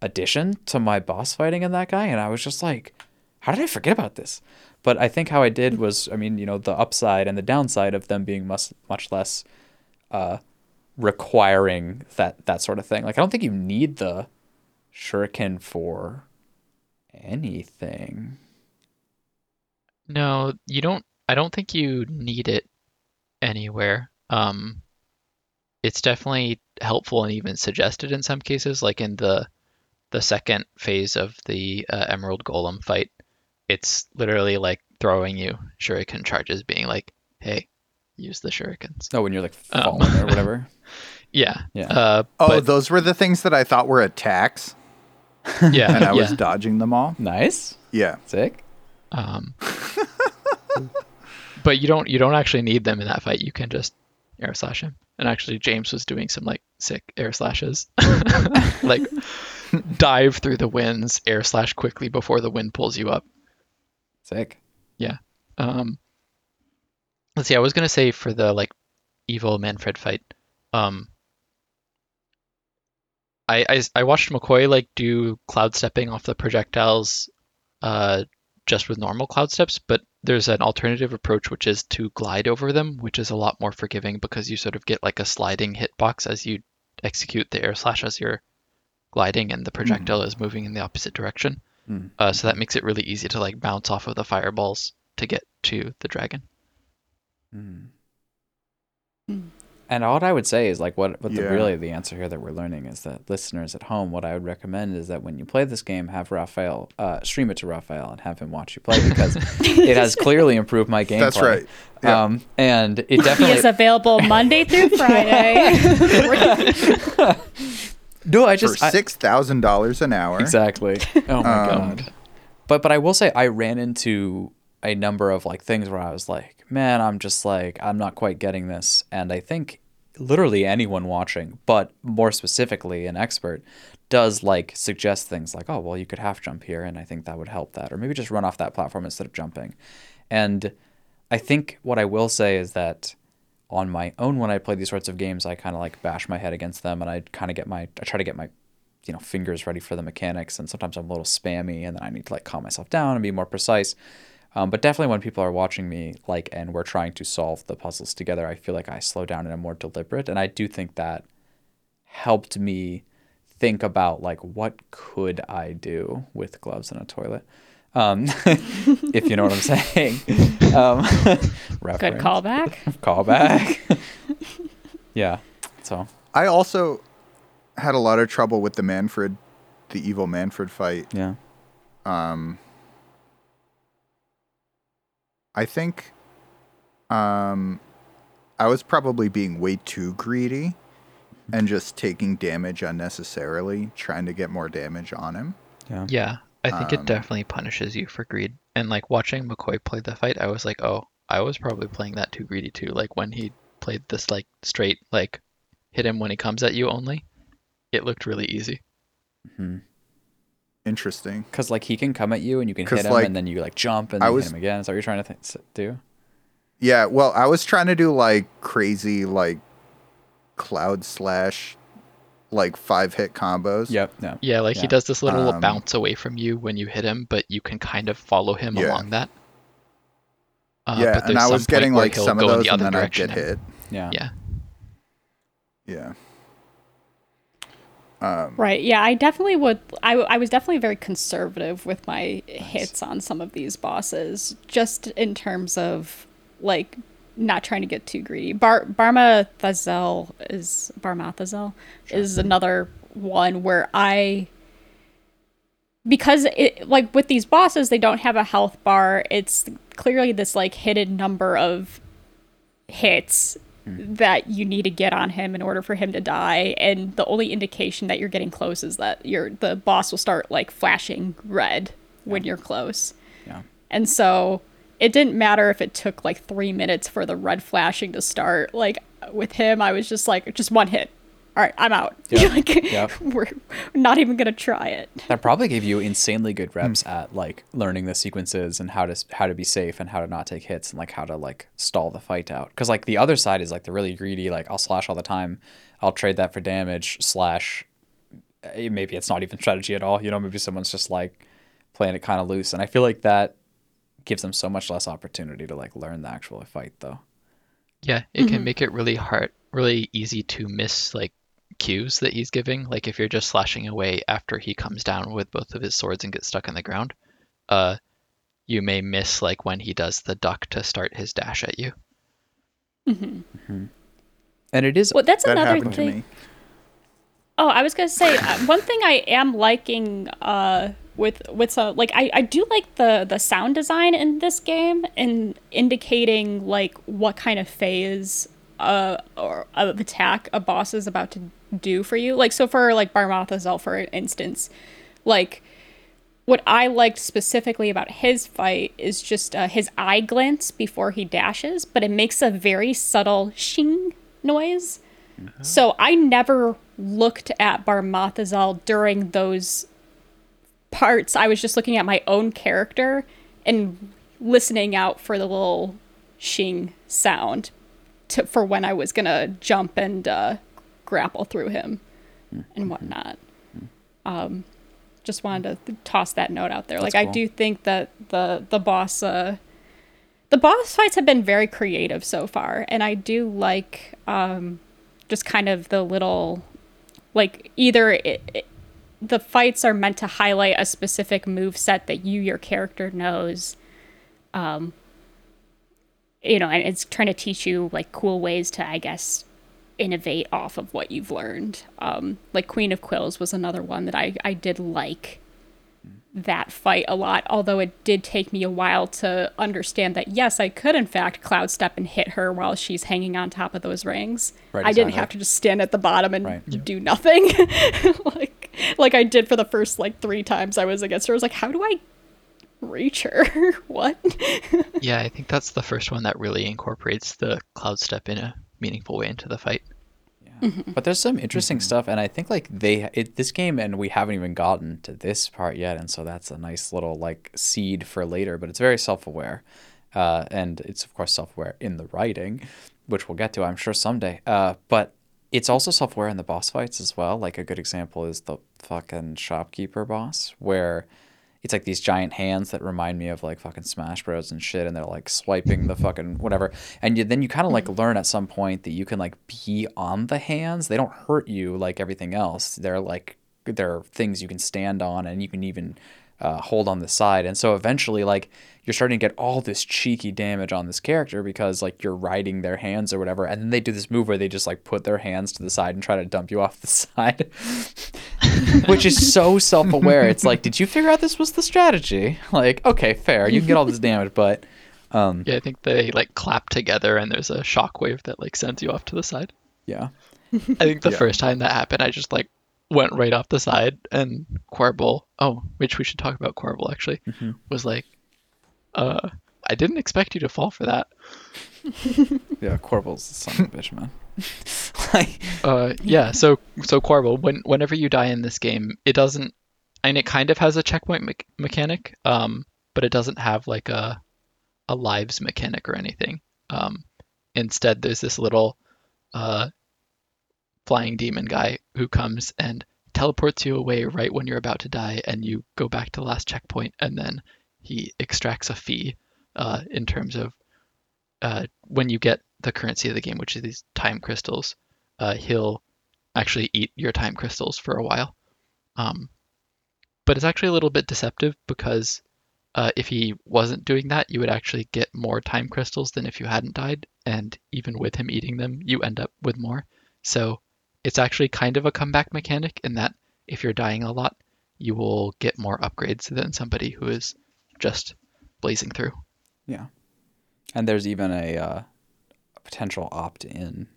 addition to my boss fighting in that guy, and I was just like, how did I forget about this? But I think how I did was, I mean, you know, the upside and the downside of them being much much less uh, requiring that that sort of thing. Like I don't think you need the shuriken for anything. No, you don't. I don't think you need it anywhere. Um, it's definitely helpful and even suggested in some cases, like in the the second phase of the uh, Emerald Golem fight. It's literally like throwing you shuriken charges, being like, "Hey, use the shurikens." Oh, when you're like Um. falling or whatever. Yeah. Yeah. Uh, Oh, but, those were the things that I thought were attacks, yeah. and I was yeah. dodging them all. Nice, Yeah. sick. Um, but you don't you don't actually need them in that fight. You can just air slash him. And actually, James was doing some like sick air slashes, like dive through the winds, air slash quickly before the wind pulls you up. Sick. Yeah. Um, let's see. I was gonna say for the like evil Manfred fight. Um, I, I I watched McCoy like do cloud stepping off the projectiles, uh, just with normal cloud steps. But there's an alternative approach which is to glide over them, which is a lot more forgiving because you sort of get like a sliding hitbox as you execute the air slash as you're gliding, and the projectile is moving in the opposite direction. Mm. Uh, so that makes it really easy to like bounce off of the fireballs to get to the dragon. Mm. And all I would say is like what what the really the answer here that we're learning is that listeners at home, what I would recommend is that when you play this game, have Raphael uh, stream it to Raphael and have him watch you play because it has clearly improved my gameplay. That's right. Yeah. Um, and it He definitely is available Monday through Friday. no, I just I- six thousand dollars an hour. exactly. Oh my Um, god. But but I will say I ran into a number of like things where I was like, man, I'm just like I'm not quite getting this, and I think literally anyone watching, but more specifically an expert, does like suggest things like, oh well, you could half jump here, and I think that would help that, or maybe just run off that platform instead of jumping, and I think what I will say is that on my own when I play these sorts of games, I kind of like bash my head against them, and I kind of get my I try to get my you know fingers ready for the mechanics, and sometimes I'm a little spammy, and then I need to like calm myself down and be more precise. Um, but definitely when people are watching me, like, and we're trying to solve the puzzles together, I feel like I slow down and I'm more deliberate, and I do think that helped me think about like what could I do with gloves and a toilet. Um, if you know what I'm saying. Um, Good reference. callback. Callback. yeah. So I also had a lot of trouble with the Manfred, the evil Manfred fight. yeah. Um, I think um, I was probably being way too greedy and just taking damage unnecessarily, trying to get more damage on him. Yeah. Yeah, I think Um, it definitely punishes you for greed. And like watching McCoy play the fight, I was like, oh, I was probably playing that too greedy too. Like when he played this like straight like hit him when he comes at you only, it looked really easy. Interesting. Because like he can come at you and you can hit him like, and then you like jump and I then was- hit him again. Is that what you're trying to th- s- do? Yeah, well, I was trying to do like crazy, like cloud slash, like five hit combos. Yep. Yeah. Yeah, like Yeah. he does this little Um, bounce away from you when you hit him, but you can kind of follow him Yeah. along that. Uh, yeah, but and I was getting like some of those, the and then I'd get hit. Yeah. Yeah. Yeah. Um, Right. Yeah, I definitely would. I, I was definitely very conservative with my hits on some of these bosses, just in terms of like not trying to get too greedy. Bar Barma Thazel is Barmathazel is another one where I because it like with these bosses they don't have a health bar. It's clearly this like hidden number of hits that you need to get on him in order for him to die. And the only indication that you're getting close is that your the boss will start like flashing red when you're close. Yeah. and so it didn't matter if it took like three minutes for the red flashing to start. Like with him i was just like just one hit all right i'm out Yeah. like Yeah. we're not even gonna try it That probably gave you insanely good reps at like learning the sequences and how to how to be safe and how to not take hits and like how to like stall the fight out. Because like the other side is like the really greedy. Like I'll slash all the time. I'll trade that for damage. Slash. eh, Maybe it's not even strategy at all. You know, maybe someone's just like playing it kind of loose. And I feel like that gives them so much less opportunity to like learn the actual fight though. Yeah, it can make it really hard, really easy to miss like cues that he's giving. Like if you're just slashing away after he comes down with both of his swords and gets stuck on the ground, uh, you may miss like when he does the duck to start his dash at you. Mhm. And it is well that's That another happened thing to me. Oh, I was gonna say uh, one thing I am liking uh, with with some like I, I do like the the sound design in this game and indicating like what kind of phase uh or of attack a boss is about to do for you. Like so for like Barmathazel for instance, like what I liked specifically about his fight is just uh, his eye glance before he dashes, but it makes a very subtle shing noise. So I never looked at Barmathazel during those parts. I was just looking at my own character and listening out for the little shing sound to, for when I was gonna jump and uh, grapple through him and whatnot. Um, just wanted to toss that note out there. That's like I do think that the the boss uh, the boss fights have been very creative so far, and I do like um, just kind of the little like either it, it, the fights are meant to highlight a specific move set that you your character knows um you know and it's trying to teach you like cool ways to i guess innovate off of what you've learned um like queen of quills was another one that i i did like that fight a lot although it did take me a while to understand that yes i could in fact cloud step and hit her while she's hanging on top of those rings Right, i didn't exactly. have to just stand at the bottom and Right. do nothing like like i did for the first like three times i was against her i was like how do i reach her what Yeah, I think that's the first one that really incorporates the cloud step in a meaningful way into the fight. But there's some interesting Mm-hmm. stuff, and I think like they it, this game, and we haven't even gotten to this part yet, and so that's a nice little like seed for later. But it's very self-aware, uh, and it's of course self-aware in the writing, which we'll get to, I'm sure someday. Uh, but it's also self-aware in the boss fights as well. Like a good example is the fucking shopkeeper boss, where it's like these giant hands that remind me of like fucking Smash Bros and shit, and they're like swiping the fucking whatever. And you, then you kind of like learn at some point that you can like be on the hands. They don't hurt you like everything else. They're like they're things you can stand on, and you can even uh, hold on the side. And so eventually, like you're starting to get all this cheeky damage on this character because like you're riding their hands or whatever, and then they do this move where they just like put their hands to the side and try to dump you off the side. which is so self-aware. It's like, did you figure out this was the strategy? Like, okay, fair, you can get all this damage, but um, Yeah, I think they like clap together and there's a shockwave that like sends you off to the side. yeah, I think the Yeah. first time that happened, I just like went right off the side and Quarble, oh, which we should talk about Quarble actually, was like, uh, I didn't expect you to fall for that. yeah, Quarble's the son of a bitch, man. like, Uh, yeah. So so Quarble, when whenever you die in this game, it doesn't, and it kind of has a checkpoint me- mechanic, um, but it doesn't have like a a lives mechanic or anything. Um, instead, there's this little uh, flying demon guy who comes and teleports you away right when you're about to die, and you go back to the last checkpoint, and then he extracts a fee uh, in terms of uh, when you get the currency of the game, which is these time crystals. Uh, he'll actually eat your time crystals for a while. Um, but it's actually a little bit deceptive because uh, if he wasn't doing that, you would actually get more time crystals than if you hadn't died. And even with him eating them, you end up with more. So it's actually kind of a comeback mechanic in that if you're dying a lot, you will get more upgrades than somebody who is just blazing through. yeah, and there's even a uh, potential opt-in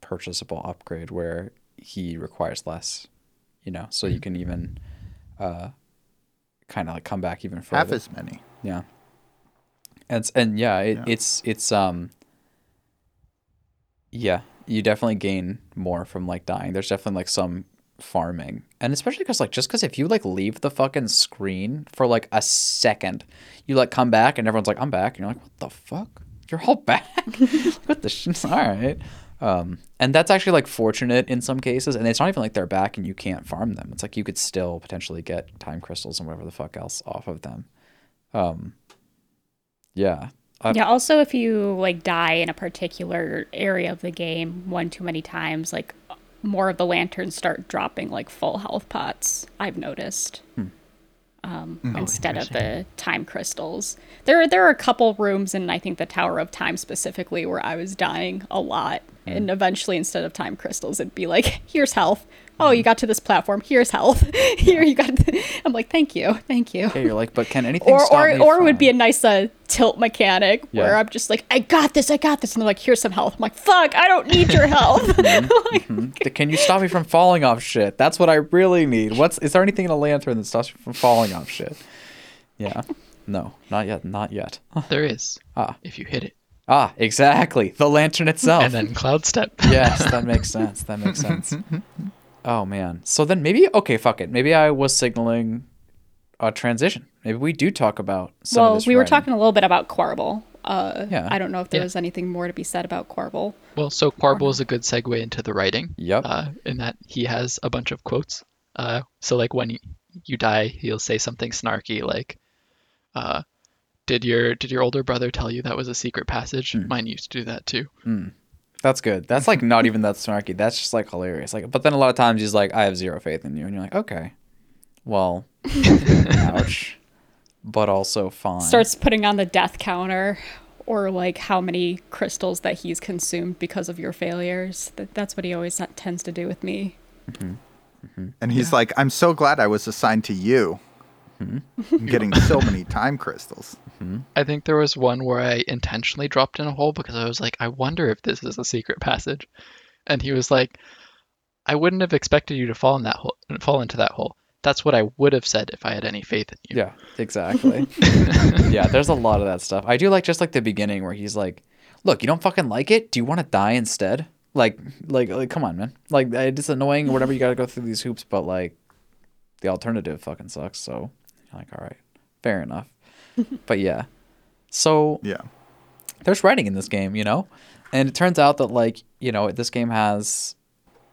purchasable upgrade where he requires less, you know, so you can even uh, kind of like come back even further. Half as many. Yeah. And and yeah, it, Yeah. it's it's um yeah, you definitely gain more from like dying. There's definitely like some farming. And especially cuz like just cuz if you like leave the fucking screen for like a second, you like come back and everyone's like I'm back and you're like what the fuck? You're all back? what the sh- all right. Um and that's actually like fortunate in some cases and it's not even like they're back and you can't farm them. It's like you could still potentially get time crystals and whatever the fuck else off of them. Um yeah. Yeah, also if you like die in a particular area of the game one too many times, like more of the lanterns start dropping like full health pots, I've noticed. Um, instead of the time crystals. There there are a couple rooms in I think the Tower of Time specifically where I was dying a lot. And eventually instead of time crystals it'd be like, here's health. Oh, you got to this platform. Here's health. Here you got. I'm like, thank you, thank you Okay, you're like, but can anything or stop or me or it from... would be a nice uh, tilt mechanic where Yeah. I'm just like, I got this, I got this, and they're like, here's some health. I'm like, fuck, I don't need your health. Like, Can you stop me from falling off shit? That's what I really need. What's is there anything in a lantern that stops me from falling off shit? Yeah. No, not yet. Not yet. There is. Ah. If you hit it. Ah, exactly. The lantern itself. And then cloud step. yes, that makes sense. That makes sense. Oh man. So then maybe okay, fuck it. Maybe I was signaling a transition. Maybe we do talk about some of well, this we were writing. talking a little bit about Quarble. Uh, Yeah. I don't know if there Yeah. was anything more to be said about Quarble. Well, so Quarble is a good segue into the writing. Yep. Uh, in that he has a bunch of quotes. Uh, so like when you, you die, he'll say something snarky like, uh, "Did your did your older brother tell you that was a secret passage? Hmm. Mine used to do that too." That's good. That's like not even that snarky. That's just like hilarious. Like, but then a lot of times he's like, "I have zero faith in you," and you're like, "Okay, well, ouch," but also fine. Starts putting on the death counter, or like how many crystals that he's consumed because of your failures. That, that's what he always tends to do with me. And he's like, I'm so glad I was assigned to you. Mm-hmm. I'm getting so many time crystals. I think there was one where I intentionally dropped in a hole because I was like, I wonder if this is a secret passage. And he was like, I wouldn't have expected you to fall in that hole, fall into that hole. That's what I would have said if I had any faith in you. Yeah, exactly. yeah, there's a lot of that stuff. I do like just like the beginning where he's like, "Look, you don't fucking like it. Do you want to die instead?" Like, like, like, come on, man. Like, it's annoying or whatever. You got to go through these hoops, but like, the alternative fucking sucks. So, you're like, all right, fair enough. But yeah, so Yeah. there's writing in this game, you know? And it turns out that like, you know, this game has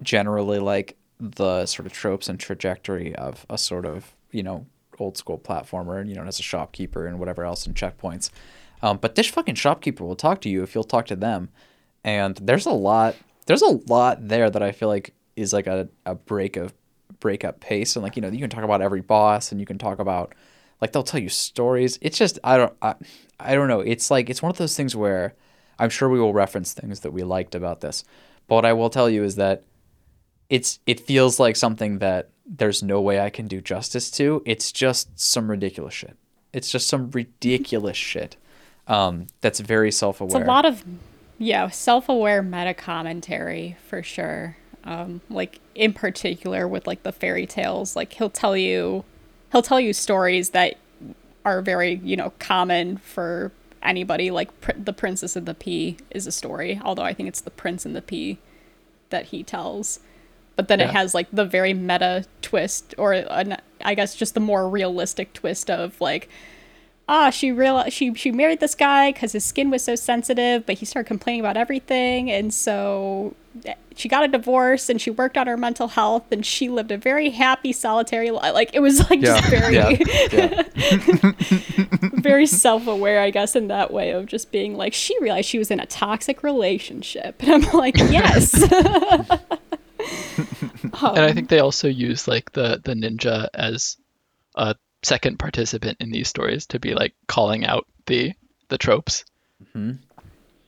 generally like the sort of tropes and trajectory of a sort of, you know, old school platformer, and you know, as a shopkeeper and whatever else and checkpoints. Um, but this fucking shopkeeper will talk to you if you'll talk to them. And there's a lot there's a lot there that I feel like is like a, a break of break up pace and like, you know, you can talk about every boss and you can talk about like they'll tell you stories. It's just I don't I, I don't know. It's like it's one of those things where I'm sure we will reference things that we liked about this. But what I will tell you is that it's it feels like something that there's no way I can do justice to. It's just some ridiculous shit. It's just some ridiculous shit. Um, that's very self-aware. It's a lot of, yeah, self-aware meta commentary for sure. Um, like in particular with like the fairy tales, like he'll tell you, he'll tell you stories that are very you know common for anybody. Like Pr- the Princess and the Pea is a story, although I think it's the Prince and the Pea that he tells. But then it has like the very meta twist, or an, I guess just the more realistic twist of like, ah, she realized she she married this guy because his skin was so sensitive, but he started complaining about everything, and so eh, she got a divorce and she worked on her mental health and she lived a very happy solitary life. Like it was like just very yeah, yeah. very self-aware, I guess, in that way of just being like she realized she was in a toxic relationship, and I'm like, yes. And I think they also use like the the ninja as a second participant in these stories to be like calling out the the tropes. Mm-hmm.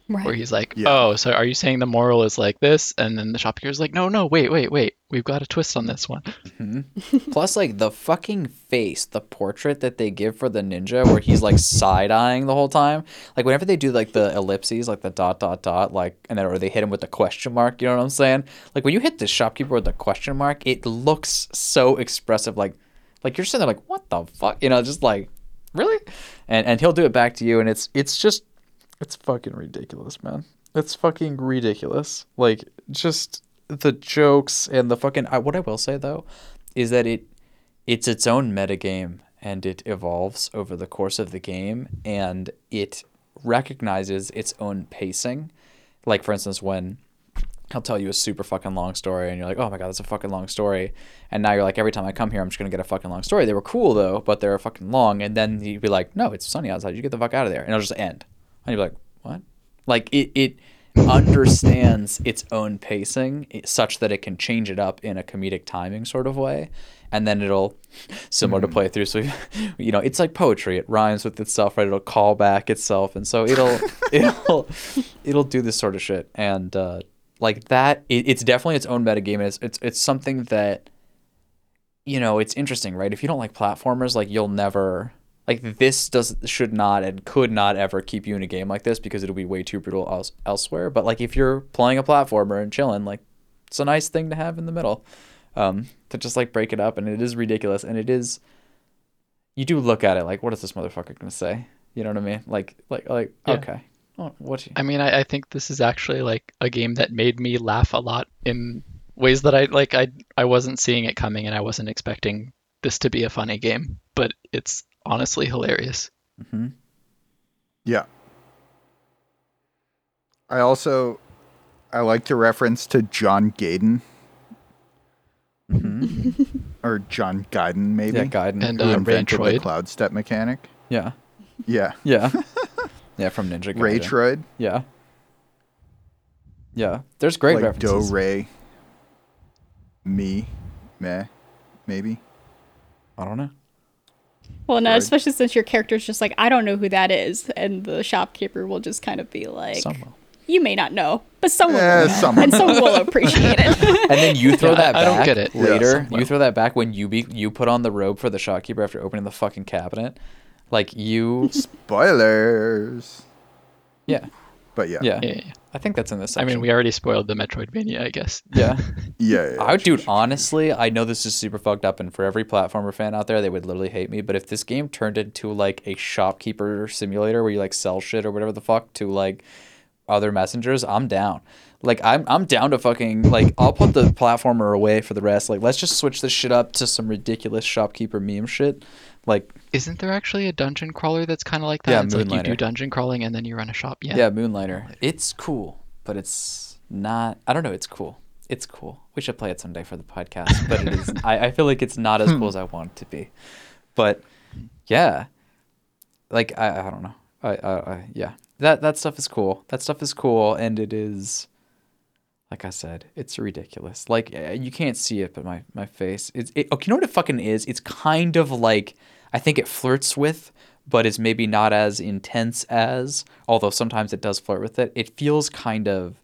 where Right. he's like, Yeah. "Oh, so are you saying the moral is like this?" And then the shopkeeper's like, "No, no, wait, wait, wait. We've got a twist on this one." Mm-hmm. Plus, like the fucking face, the portrait that they give for the ninja, where he's like side eyeing the whole time. Like whenever they do like the ellipses, like the dot dot dot, like and then or they hit him with the question mark. You know what I'm saying? Like when you hit the shopkeeper with the question mark, it looks so expressive. Like, like you're sitting there like, what the fuck? You know, just like, really? And and he'll do it back to you, and it's it's just it's fucking ridiculous, man. It's fucking ridiculous. Like just the jokes and the fucking. I, what I will say though, is that it it's its own metagame and it evolves over the course of the game and it recognizes its own pacing. Like for instance, when he'll tell you a super fucking long story and you're like, oh my god, that's a fucking long story. And now you're like, every time I come here, I'm just gonna get a fucking long story. They were cool though, but they're fucking long. And then you'd be like, no, it's sunny outside. You get the fuck out of there. And it'll just end. And you'd be like, what? Like it, it understands its own pacing such that it can change it up in a comedic timing sort of way. And then it'll, similar to playthrough, so you know, it's like poetry. It rhymes with itself, right? It'll call back itself, and so it'll, it'll, it'll do this sort of shit. And uh, like that, it, it's definitely its own metagame. And it's, it's, it's something that, you know, it's interesting, right? If you don't like platformers, like you'll never like this does should not and could not ever keep you in a game like this because it'll be way too brutal else, elsewhere. But like if you're playing a platformer and chilling, like it's a nice thing to have in the middle, um, to just like break it up. And it is ridiculous, and it is. You do look at it like, what is this motherfucker gonna say? You know what I mean? Like, like, like, Yeah. okay, oh, what? You, I mean, I, I think this is actually like a game that made me laugh a lot in ways that I like. I I wasn't seeing it coming, and I wasn't expecting this to be a funny game, but it's honestly hilarious. hmm Yeah. I also I like the reference to John Gaiden hmm or John Gaiden maybe. Yeah, Gaiden. And, who uh, invented the Raytroid. cloud step mechanic. yeah, Yeah. yeah, yeah. From Ninja Gaiden. Raytroid. Yeah. Yeah. There's great like Do references. Ray. Me. Meh. Maybe. I don't know. Well, no, Right. especially since your character's just like, I don't know who that is, and the shopkeeper will just kind of be like, Someone. you may not know, but someone Eh, will someone. and someone will appreciate it. And then you throw Yeah, that I- back I don't get it. Later. someone. you throw that back when you be you put on the robe for the shopkeeper after opening the fucking cabinet. Like you Spoilers. Yeah. But yeah. Yeah. Yeah, yeah, yeah. I think that's in this I mean, we already spoiled the Metroidvania, I guess. Yeah. Yeah. yeah, I would, dude, honestly, I know this is super fucked up, and for every platformer fan out there, they would literally hate me. But if this game turned into like a shopkeeper simulator where you like sell shit or whatever the fuck to like other messengers, I'm down. Like I'm I'm down to fucking like I'll put the platformer away for the rest. Like let's just switch this shit up to some ridiculous shopkeeper meme shit. Like Isn't there actually a dungeon crawler that's kind of like that? Yeah, it's like you do dungeon crawling and then you run a shop. Yeah. yeah, Moonlighter. It's cool, but it's not. I don't know. It's cool. It's cool. We should play it someday for the podcast. But it is. I, I feel like it's not as cool as I want it to be. But yeah, like I, I don't know. I, I, I yeah. That that stuff is cool. That stuff is cool, and it is. Like I said, it's ridiculous. Like uh, you can't see it, but my my face. It's it, okay. You know what it fucking is? It's kind of like I think it flirts with, but is maybe not as intense as. Although sometimes it does flirt with it. It feels kind of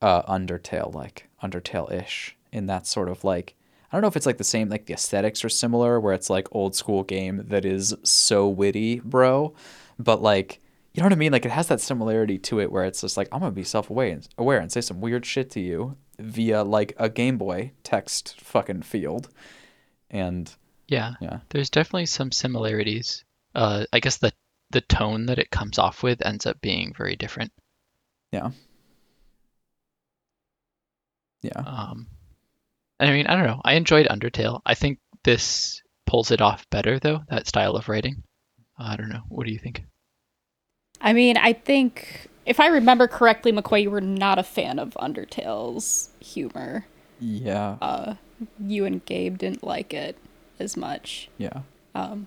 uh, Undertale like Undertale ish in that sort of like. I don't know if it's like the same. Like the aesthetics are similar, where it's like old school game that is so witty, bro. But like you know what I mean? Like it has that similarity to it where it's just like I'm gonna be self aware and aware and say some weird shit to you via like a Game Boy text fucking field. And Yeah. yeah. There's definitely some similarities. Uh, I guess the the tone that it comes off with ends up being very different. Yeah. Yeah. Um, I mean, I don't know. I enjoyed Undertale. I think this pulls it off better, though. That style of writing. I don't know. What do you think? I mean, I think if I remember correctly, McCoy, you were not a fan of Undertale's humor. Yeah. Uh, you and Gabe didn't like it as much. yeah. Um,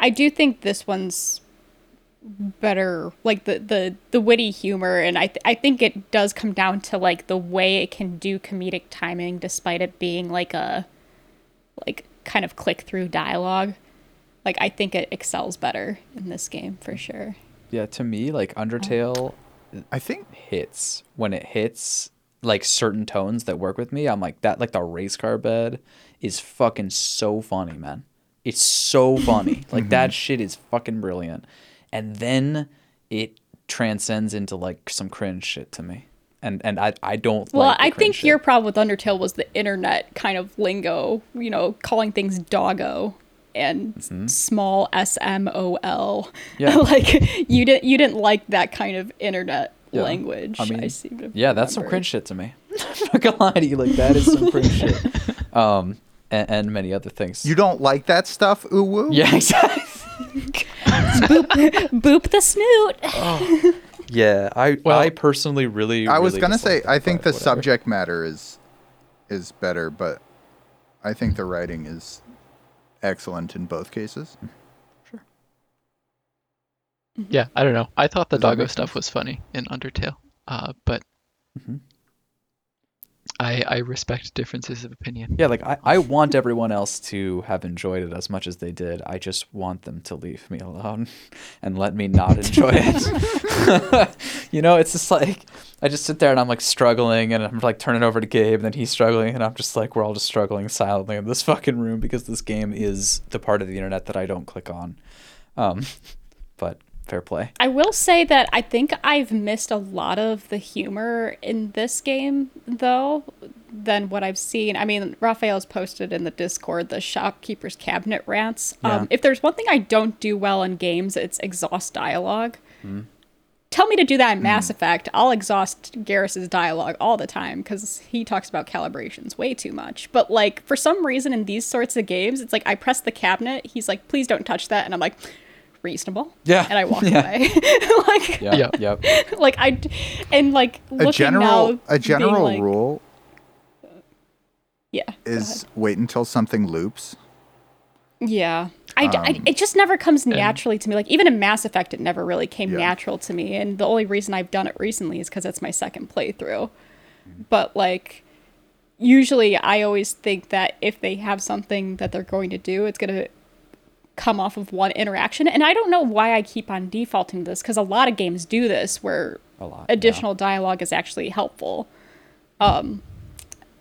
I do think this one's better, like the the the witty humor, and I th- I think it does come down to like the way it can do comedic timing, despite it being like a like kind of click through dialogue. Like I think it excels better in this game for sure. Yeah, to me, like Undertale, I think hits when it hits like certain tones that work with me. I'm like that like the race car bed is fucking so funny, man. It's so funny. like that shit is fucking brilliant. And then it transcends into like some cringe shit to me. And and I I don't Well, like the I think shit. your problem with Undertale was the internet kind of lingo, you know, calling things doggo and small S M O L. Mm-hmm. Yeah. like you didn't you didn't like that kind of internet Yeah. language. I mean, seem to Yeah, that's some cringe shit to me. I'm not gonna lie to you, like that is some cringe shit. Um and, and many other things. you don't like that stuff, ooh woo. Yeah, exactly. Boop the snoot. Yeah, I Well- I personally really. I was really gonna say dislike I think the whatever. subject matter is is better, but I think the writing is excellent in both cases. Sure. Yeah, I don't know. I thought the Does doggo stuff was funny in Undertale, uh, but Mhm. I I respect differences of opinion. Yeah, like I, I want everyone else to have enjoyed it as much as they did. I just want them to leave me alone and let me not enjoy it. you know, it's just like I just sit there and I'm like struggling and I'm like turning over to Gabe and then he's struggling and I'm just like we're all just struggling silently in this fucking room because this game is the part of the internet that I don't click on. Um, but fair play. I will say that I think I've missed a lot of the humor in this game, though, than what I've seen. I mean, Raphael's posted in the Discord the shopkeeper's cabinet rants. Yeah. Um, if there's one thing I don't do well in games, it's exhaust dialogue. Hmm. Tell me to do that in Mass Effect. I'll exhaust Garrus's dialogue all the time because he talks about calibrations way too much. But like for some reason in these sorts of games, it's like I press the cabinet. He's like, "Please don't touch that," and I'm like, "Reasonable." Yeah, and I walk yeah. away. like Yeah, Yeah. yep. like I and like looking a general now, a general being like- rule Yeah. is wait until something loops. yeah. I, um, it just never comes naturally to me. Like even in Mass Effect, it never really came Yeah. natural to me. And the only reason I've done it recently is because it's my second playthrough. But like, usually I always think that if they have something that they're going to do, it's gonna come off of one interaction. And I don't know why I keep on defaulting this because a lot of games do this where A lot, yeah. additional dialogue is actually helpful. Um,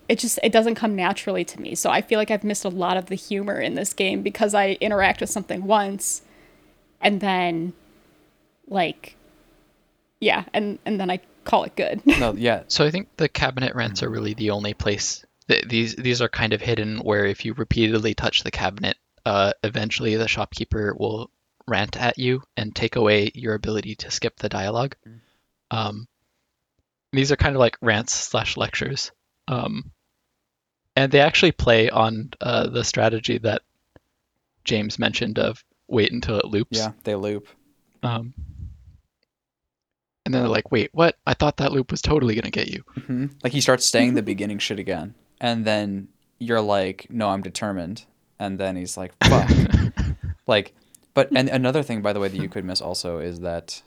it just it doesn't come naturally to me. So I feel like I've missed a lot of the humor in this game because I interact with something once, and then, like, yeah, and and then I call it good. No, yeah. So I think the cabinet rents are really the only place. Th- these these are kind of hidden where if you repeatedly touch the cabinet, uh, eventually the shopkeeper will rant at you and take away your ability to skip the dialogue. Um, these are kind of like rants slash lectures, um, and they actually play on uh, the strategy that James mentioned of wait until it loops. Yeah, they loop. Um, and then they're like, wait, what? I thought that loop was totally gonna get you. hmm Like he starts saying the beginning shit again, and then you're like, "No, I'm determined," and then he's like, "Fuck." like, but and another thing, by the way, that you could miss also is that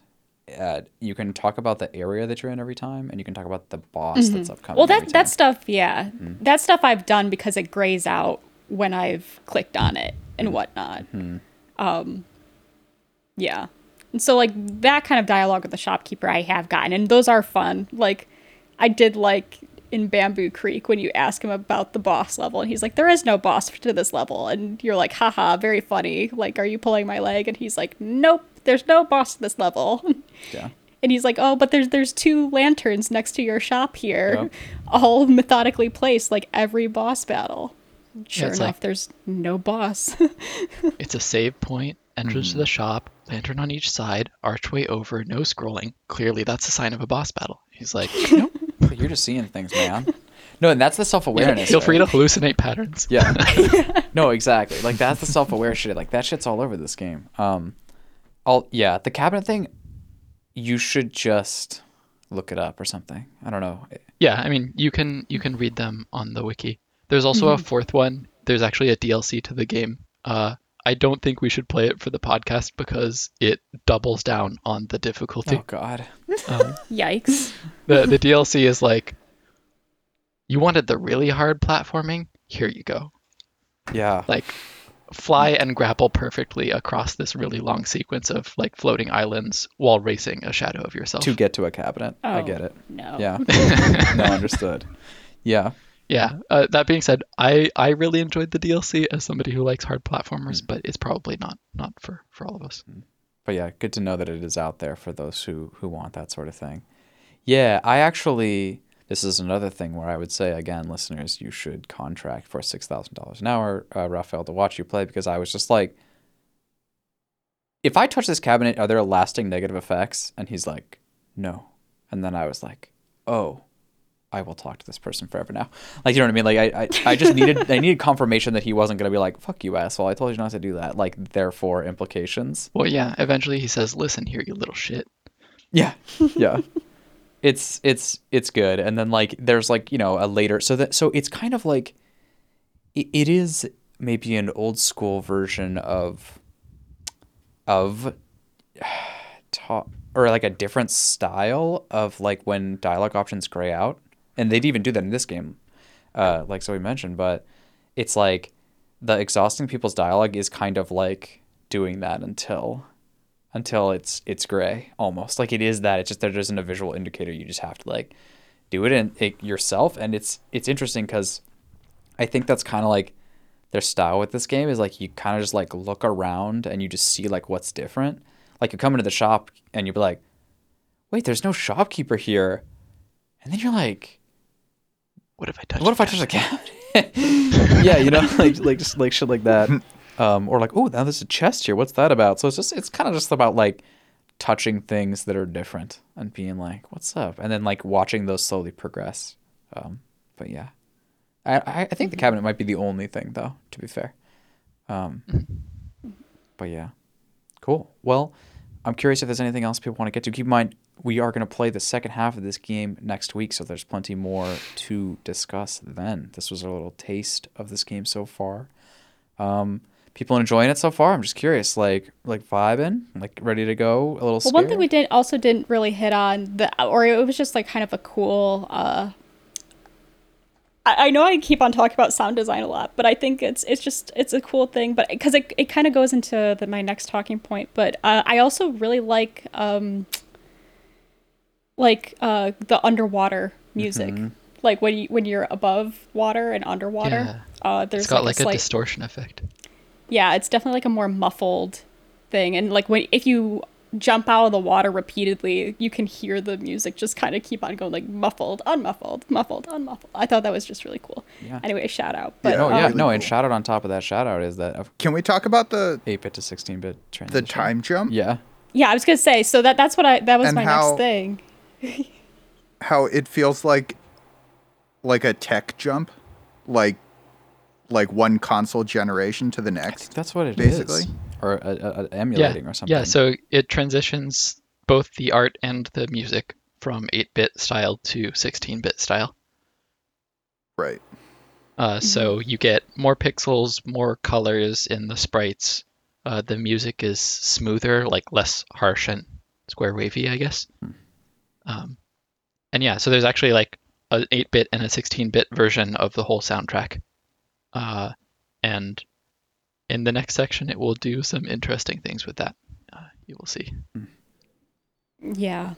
uh, you can talk about the area that you're in every time, and you can talk about the boss that's upcoming. well, that that stuff, yeah, that stuff I've done because it grays out when I've clicked on it and whatnot. Um, yeah, and so like that kind of dialogue with the shopkeeper I have gotten, and those are fun. Like I did like in Bamboo Creek when you ask him about the boss level, and he's like, "There is no boss to this level," and you're like, "Haha, very funny." Like, are you pulling my leg? And he's like, "Nope, there's no boss to this level." Yeah. And he's like, "Oh, but there's there's two lanterns next to your shop here, Yep. all methodically placed like every boss battle." Sure it's enough, like- there's no boss. It's a save point, entrance to the mm. shop, lantern on each side, archway over, no scrolling. Clearly, that's a sign of a boss battle. He's like, nope. You're just seeing things, man. No, and that's the self Yeah, awareness. feel free to hallucinate patterns. Yeah. no, exactly. Like that's the self-aware shit. Like that shit's all over this game. Um, all yeah, the cabinet thing. You should just look it up or something. I don't know. Yeah, I mean, you can you can read them on the wiki. There's also a fourth one. There's actually a DLC to the game. Uh, I don't think we should play it for the podcast because it doubles down on the difficulty. Oh God. Um, Yikes! the the DLC is like, you wanted the really hard platforming. Here you go. Yeah. Like, fly and grapple perfectly across this really long sequence of like floating islands while racing a shadow of yourself. to get to a cabinet. I Oh, get it. No. Yeah. no, understood. Yeah. Yeah. Uh, that being said, I I really enjoyed the DLC as somebody who likes hard platformers, Hmm. but it's probably not not for for all of us. But yeah, good to know that it is out there for those who who want that sort of thing. Yeah, I actually this is another thing where I would say again, listeners, you should contract for six thousand dollars an hour, uh, Raphael, to watch you play because I was just like, if I touch this cabinet, are there lasting negative effects? And he's like, no. And then I was like, oh, I will talk to this person forever now. Like you know what I mean? Like I, I, I just needed I needed confirmation that he wasn't gonna be like, fuck you asshole, I told you not to do that. Like therefore implications. Well, yeah. Eventually, he says, "Listen here, you little shit." Yeah, yeah. it's it's it's good, and then like there's like you know a later so that so it's kind of like it, it is maybe an old school version of of ta- or like a different style of like when dialogue options gray out, and they'd even do that in this game, uh, like Zoe mentioned, but it's like the exhausting people's dialogue is kind of like doing that until until it's it's gray almost. Like it is that it's just there isn't a visual indicator. You just have to like do it in it yourself. And it's it's interesting because i think that's kind of like their style with this game is like you kind of just like look around and you just see like what's different. Like you come into the shop and you'll be like wait there's no shopkeeper here. And then you're like What if I touch? what if I touch a cabinet? yeah, you know, like like just like shit like that. Um, or like, oh, now there's a chest here. What's that about? So it's just it's kind of just about like touching things that are different and being like, what's up? And then like watching those slowly progress. Um, but yeah, I I, I think the cabinet might be the only thing though. To be fair. Um, but yeah, cool. Well, I'm curious if there's anything else people want to get to. Keep in mind, we are going to play the second half of this game next week, so there's plenty more to discuss then. This was a little taste of this game so far. Um, people enjoying it so far? I'm just curious, like like vibing, like ready to go. A little. Well, one thing we did also didn't really hit on the, or it was just like kind of a cool. uh I, I know I keep on talking about sound design a lot, but I think it's it's just it's a cool thing. But because it it kind of goes into the, my next talking point. But uh, I also really like um like uh the underwater music. Mm-hmm. Like when you when you're above water and underwater, uh, there's It's got like, like, a a slight distortion effect. yeah, it's definitely like a more muffled thing. And like when if you jump out of the water repeatedly, you can hear the music just kind of keep on going like muffled, unmuffled, muffled, unmuffled. I thought that was just really cool. Yeah. Anyway, shout out. But Yeah, No, um, yeah, really no, and shout out on top of that shout out is that Can we talk about the 8-bit to 16-bit transition? the time jump? Yeah. yeah, I was gonna say. So that that's what I that was And my how- next thing. How it feels like like a tech jump, like like one console generation to the next. That's what it is, Basically. Or uh, uh, Yeah. emulating or something. Yeah. So it transitions both the art and the music from 8-bit style to 16-bit style. Right. Uh, so you get more pixels, more colors in the sprites. Uh, the music is smoother, like less harsh and square wavy, I guess. Um, and yeah, so there's actually like an 8-bit and a 16-bit version of the whole soundtrack. Uh, and in the next section, it will do some interesting things with that. Uh, you will see. Yeah,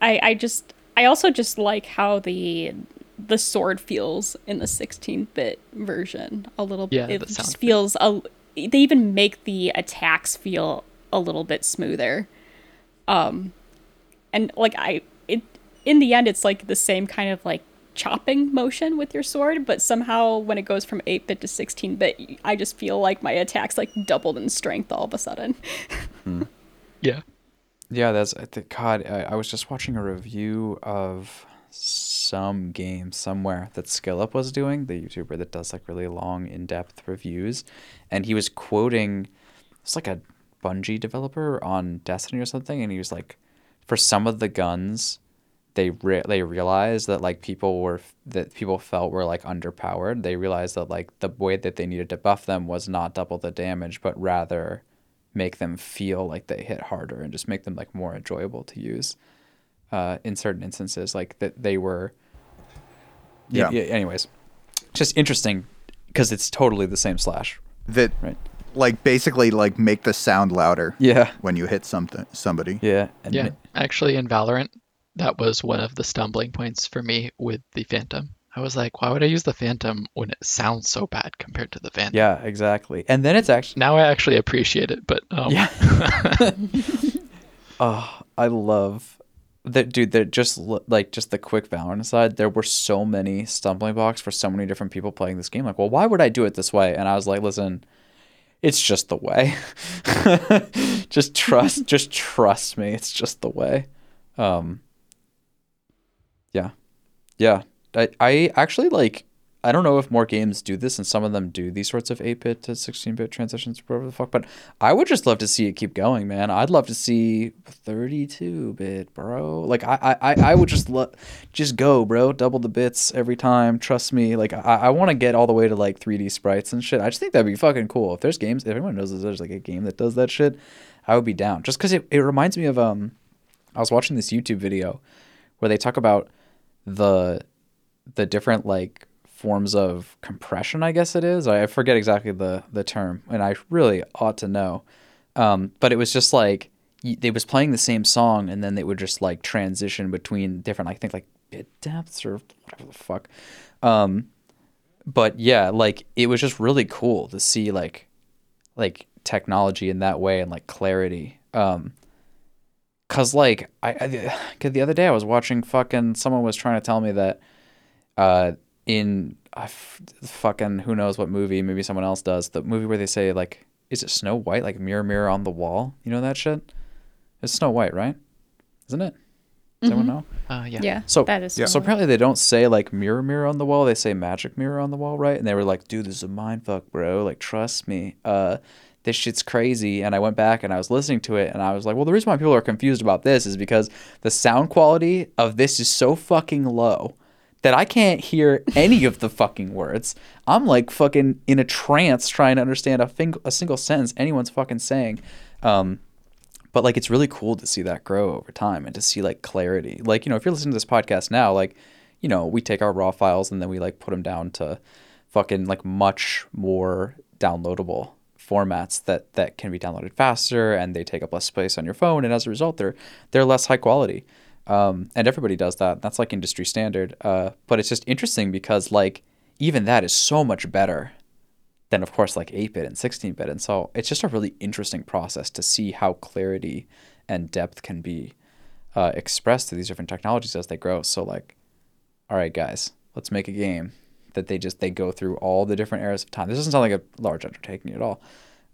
I I just I also just like how the the sword feels in the 16-bit version a little bit. the It just feels a. They even make the attacks feel a little bit smoother. Um, and like I it in the end, it's like the same kind of like chopping motion with your sword, but somehow when it goes from 8-bit to 16-bit, I just feel like my attacks like doubled in strength all of a sudden. Hmm. Yeah. Yeah, that's I think God. I, I was just watching a review of some game somewhere that SkillUp was doing, the YouTuber that does like really long, in-depth reviews, and he was quoting it's like a Bungie developer on Destiny or something, and he was like, for some of the guns, they re- they realized that like people were that people felt were like underpowered. They realized that like the way that they needed to buff them was not double the damage, but rather make them feel like they hit harder and just make them like more enjoyable to use uh, in certain instances like that they were Yeah. anyways just interesting because it's totally the same slash That right like basically like make the sound louder Yeah. when you hit something somebody. Yeah. And Yeah, ma- actually, in Valorant, that was one of the stumbling points for me with the Phantom. I was like, why would I use the Phantom when it sounds so bad compared to the Phantom? yeah, exactly. And then it's actually Now I actually appreciate it, but um, Yeah. Oh, I love that, dude. That just like just the quick Valorant aside, there were so many stumbling blocks for so many different people playing this game. Like, well, why would I do it this way? And I was like, listen, it's just the way. just trust, just trust me. It's just the way. Um. Yeah, yeah. I I actually like. I don't know if more games do this, and some of them do these sorts of 8-bit to 16-bit transitions, whatever the fuck. But I would just love to see it keep going, man. I'd love to see 32-bit, bro. Like I, I, I would just love, just go, bro. Double the bits every time. Trust me. Like I, I want to get all the way to like 3D sprites and shit. I just think that'd be fucking cool. If there's games, if anyone knows there's like a game that does that shit, I would be down. Just because it, it reminds me of um, I was watching this YouTube video where they talk about the the different like forms of compression i guess it is. I forget exactly the the term and i really ought to know. Um, but it was just like they was playing the same song and then they would just like transition between different i think like bit depths or whatever the fuck. Um, but yeah like it was just really cool to see like like technology in that way and like clarity. Um cuz like I, I 'cause the other day I was watching fucking someone was trying to tell me that uh in I f- fucking who knows what movie maybe someone else does the movie where they say like is it Snow White like mirror mirror on the wall you know that shit it's Snow White right isn't it does anyone know uh, yeah. Yeah. So- that is Yeah. so apparently they don't say like mirror mirror on the wall. They say magic mirror on the wall, right? And they were like, dude, this is a mind fuck, bro. Like, trust me. Uh, this shit's crazy. And I went back and I was listening to it and I was like, well, the reason why people are confused about this is because the sound quality of this is so fucking low that I can't hear any of the fucking words. I'm like fucking in a trance trying to understand a, fing- a single sentence anyone's fucking saying. Um, but like it's really cool to see that grow over time and to see like clarity like you know if you're listening to this podcast now like you know we take our raw files and then we like put them down to fucking like much more downloadable formats that that can be downloaded faster and they take up less space on your phone. And as a result they're they're less high quality. Um, and everybody does that. That's like industry standard. Uh, but it's just interesting because like even that is so much better than of course like 8-bit and 16-bit and so it's just a really interesting process to see how clarity and depth can be uh, expressed through these different technologies as they grow. So like all right guys let's make a game that they just they go through all the different eras of time. This doesn't sound like a large undertaking at all.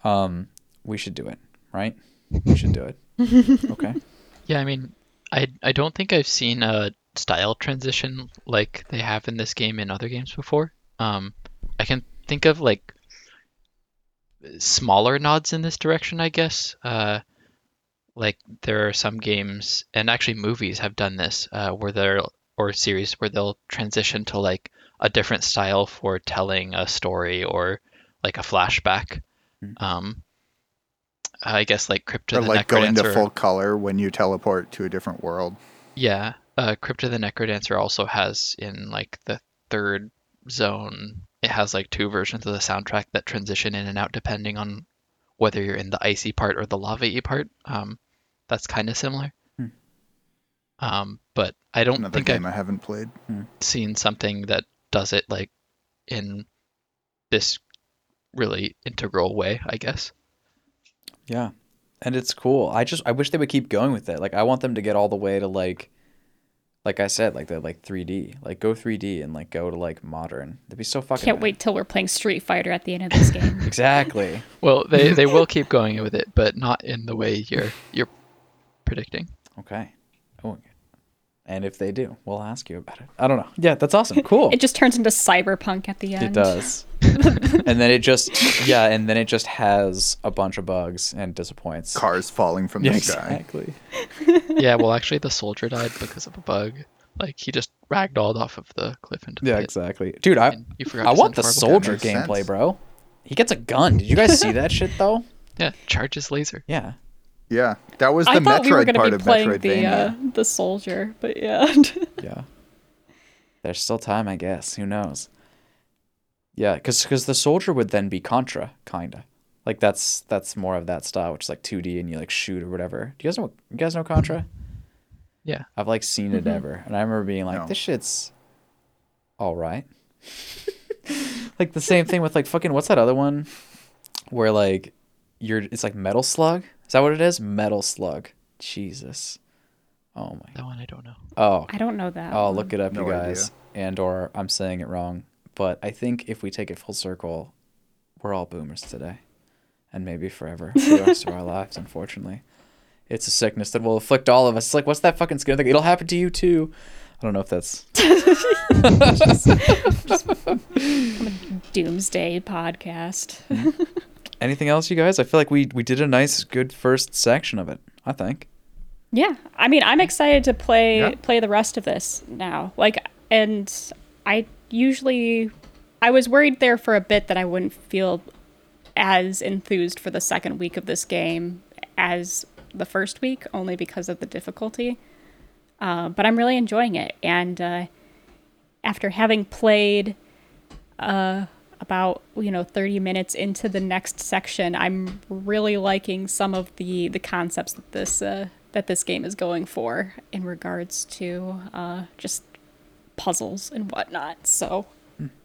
Um, we should do it right? We should do it. Okay. Yeah, I mean, I I don't think I've seen a style transition like they have in this game in other games before. Um, I can think of like smaller nods in this direction, I guess. Uh, like there are some games and actually movies have done this, uh, where they're or series where they'll transition to like a different style for telling a story or like a flashback. Mm. Um, I guess like Crypt Or like going to full color when you teleport to a different world. yeah, uh, Crypt of the Necrodancer also has in like the third zone. It has like two versions of the soundtrack that transition in and out depending on whether you're in the icy part or the lava-y part. Um, that's kind of similar. Hmm. Um, but I don't Another think I've I haven't played. seen something that does it like in this really integral way. I guess. Yeah. And it's cool. I just I wish they would keep going with it. Like I want them to get all the way to like like I said, like the like 3D. Like go 3D and like go to like modern. That'd be so fucking Can't wait till we're playing Street Fighter at the end of this game. Exactly. Well, they they will keep going with it, but not in the way you're you're predicting. Okay. Oh. And if they do, we'll ask you about it. I don't know. Yeah, that's awesome. Cool. It just turns into cyberpunk at the end. It does. and then it just yeah, and then it just has a bunch of bugs and disappoints. Cars falling from yeah, the sky. exactly. yeah, well, actually, the soldier died because of a bug. Like he just ragdolled off of the cliff into the Yeah, pit, exactly. Dude, I you forgot I want the soldier gameplay, sense. bro. He gets a gun. Did you guys see that shit though? Yeah, charges laser. Yeah. Yeah, that was the I thought Metroid we were going part to of be playing the Metroidvania. uh, the soldier, but yeah. Yeah. There's still time, I guess. Who knows? Yeah, because because the soldier would then be Contra, kinda. Like that's that's more of that style, which is like 2D and you like shoot or whatever. Do you guys know? You guys know Contra? Yeah. I've like seen it ever, and I remember being like, No. "This shit's all right." like the same thing with like fucking what's that other one, where like you're it's like Metal Slug. Is that what it is? Metal Slug. Jesus. Oh my. That one I don't know. Oh. I don't know that. Oh, one. look it up, No you idea. guys. And or I'm saying it wrong, but I think if we take it full circle, we're all boomers today, and maybe forever for the rest of our lives. Unfortunately, it's a sickness that will afflict all of us. It's like, what's that fucking skin thing? It'll happen to you too. I don't know if that's Doomsday podcast. Anything else, you guys. I feel like we we did a nice, good first section of it. I think. Yeah, I mean, I'm excited to play Yeah. play the rest of this now. Like, and I usually, I was worried there for a bit that I wouldn't feel as enthused for the second week of this game as the first week, only because of the difficulty. Uh, but I'm really enjoying it, and uh, after having played uh, about you know 30 minutes into the next section, I'm really liking some of the the concepts that this uh, that this game is going for in regards to uh, just puzzles and whatnot. So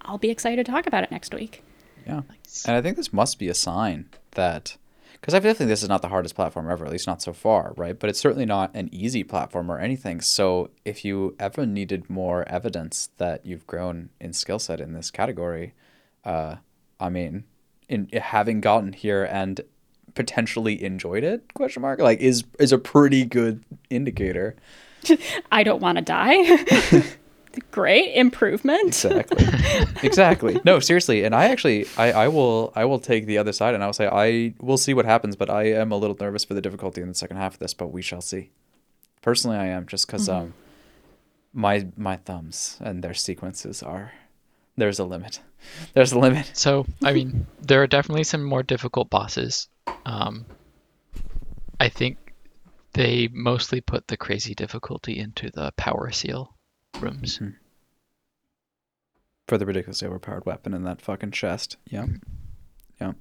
I'll be excited to talk about it next week. Yeah. And I think this must be a sign that, because I definitely think this is not the hardest platform ever, at least not so far, right? But it's certainly not an easy platform or anything. So if you ever needed more evidence that you've grown in skill set in this category, uh, I mean, in having gotten here and potentially enjoyed it, question mark, like is is a pretty good indicator. I don't want to die. Great improvement. Exactly. exactly. No, seriously. And I actually, I, I will, I will take the other side, and I will say I will see what happens. But I am a little nervous for the difficulty in the second half of this, but we shall see. Personally, I am just because um, my my thumbs and their sequences are there's a limit. There's a limit. So, I mean, there are definitely some more difficult bosses. Um, I think they mostly put the crazy difficulty into the power seal rooms. for the ridiculously overpowered weapon in that fucking chest. Yeah. Yeah.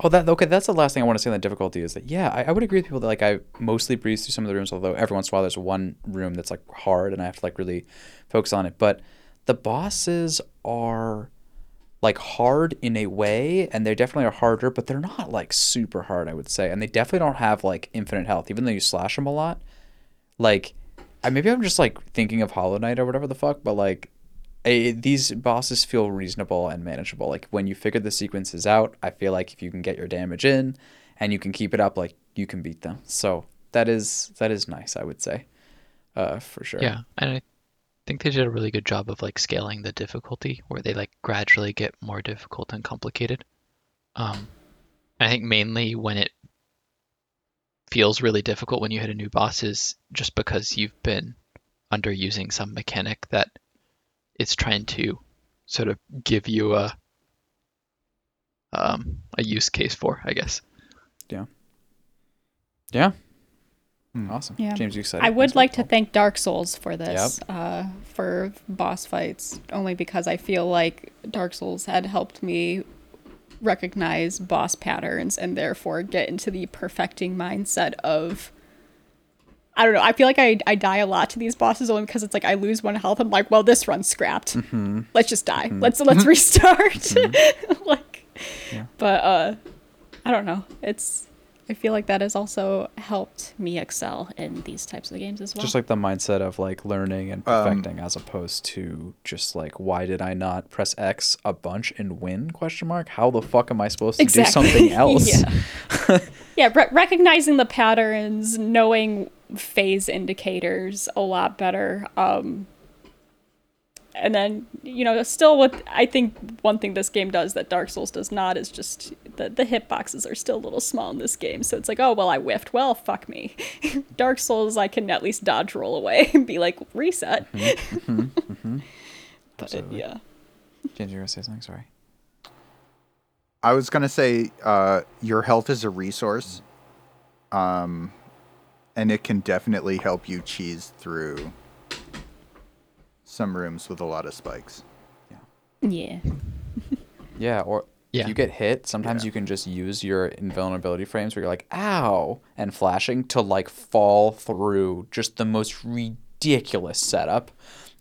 Oh, that okay. That's the last thing I want to say on the difficulty is that yeah, I, I would agree with people that like I mostly breeze through some of the rooms, although every once in a while there's one room that's like hard and I have to like really focus on it. But the bosses are like hard in a way, and they definitely are harder, but they're not like super hard, I would say, and they definitely don't have like infinite health, even though you slash them a lot. Like, I maybe I'm just like thinking of Hollow Knight or whatever the fuck, but like these bosses feel reasonable and manageable. Like when you figure the sequences out, I feel like if you can get your damage in and you can keep it up, like you can beat them. So that is that is nice, I would say, uh, for sure. Yeah, and I think they did a really good job of like scaling the difficulty, where they like gradually get more difficult and complicated. Um, I think mainly when it feels really difficult when you hit a new boss is just because you've been underusing some mechanic that it's trying to sort of give you a um, a use case for, I guess. Yeah. Yeah. Hmm. Awesome. Yeah. James, you excited? I would That's like to thank Dark Souls for this, uh, for boss fights, only because I feel like Dark Souls had helped me recognize boss patterns and therefore get into the perfecting mindset of. I don't know. I feel like I, I die a lot to these bosses only because it's like I lose one health. I'm like, well, this run's scrapped. Mm-hmm. Let's just die. Let's let's restart. like, but uh, I don't know. It's I feel like that has also helped me excel in these types of games as well. Just like the mindset of like learning and Um, perfecting, as opposed to just like, why did I not press X a bunch and win? Question mark. How the fuck am I supposed to do something else? yeah, yeah re- recognizing the patterns, knowing phase indicators a lot better. Um, and then you know, still, what I think one thing this game does that Dark Souls does not is just the the hitboxes are still a little small in this game. So it's like, oh well, I whiffed. Well, fuck me. Dark Souls, I can at least dodge roll away and be like reset. but Absolutely. yeah. James, you're gonna say something? Sorry. I was gonna say uh, your health is a resource, um, and it can definitely help you cheese through some rooms with a lot of spikes. Yeah. Yeah, yeah, or Yeah. If you get hit, sometimes Yeah. you can just use your invulnerability frames where you're like, ow, and flashing to like fall through just the most ridiculous setup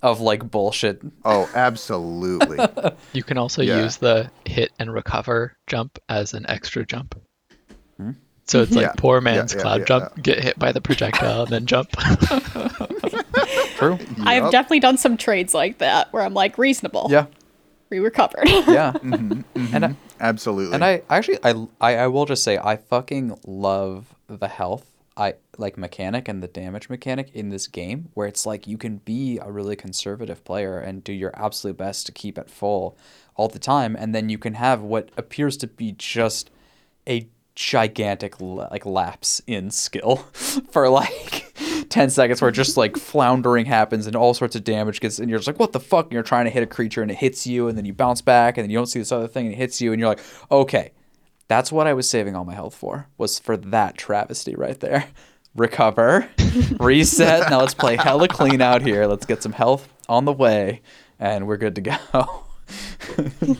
of like bullshit. Oh, absolutely. You can also Yeah. use the hit and recover jump as an extra jump. Hmm? So it's like Yeah. poor man's yeah, cloud yeah, jump, get hit by the projectile, and then jump. True. I've Yup. definitely done some trades like that where I'm like reasonable. Yeah. We recovered. Yeah. Mm-hmm. And I, Absolutely. and I actually I, I I will just say I fucking love the health I like mechanic and the damage mechanic in this game where it's like you can be a really conservative player and do your absolute best to keep it full all the time and then you can have what appears to be just a gigantic la- like lapse in skill for like 10 seconds where just like floundering happens and all sorts of damage gets and you're just like what the fuck? And you're trying to hit a creature and it hits you and then you bounce back and then you don't see this other thing and it hits you and you're like okay that's what I was saving all my health for was for that travesty right there. Recover reset now let's play hella clean out here. Let's get some health on the way and we're good to go.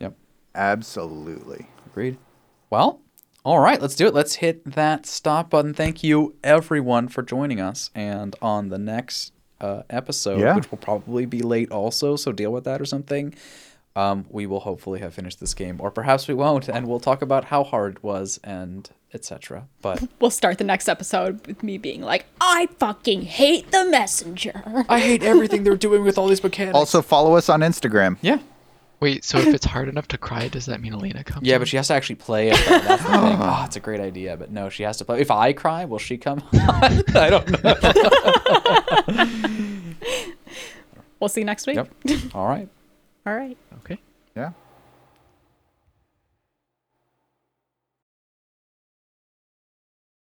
Yep. Absolutely. Agreed. Well, all right, let's do it. Let's hit that stop button. Thank you, everyone, for joining us. And on the next uh, episode, Yeah. which will probably be late also, so deal with that or something, um, we will hopefully have finished this game. Or perhaps we won't, and we'll talk about how hard it was and etc. But we'll start the next episode with me being like, I fucking hate the messenger. I hate everything they're doing with all these mechanics. Also, follow us on Instagram. yeah. Wait, so if it's hard enough to cry, does that mean Alina comes? Yeah, in? but she has to actually play it. Though. That's the thing. Oh, it's a great idea, but no, she has to play. If I cry, will she come? I don't know. We'll see you next week. Yep. All right. All right. Okay. Yeah.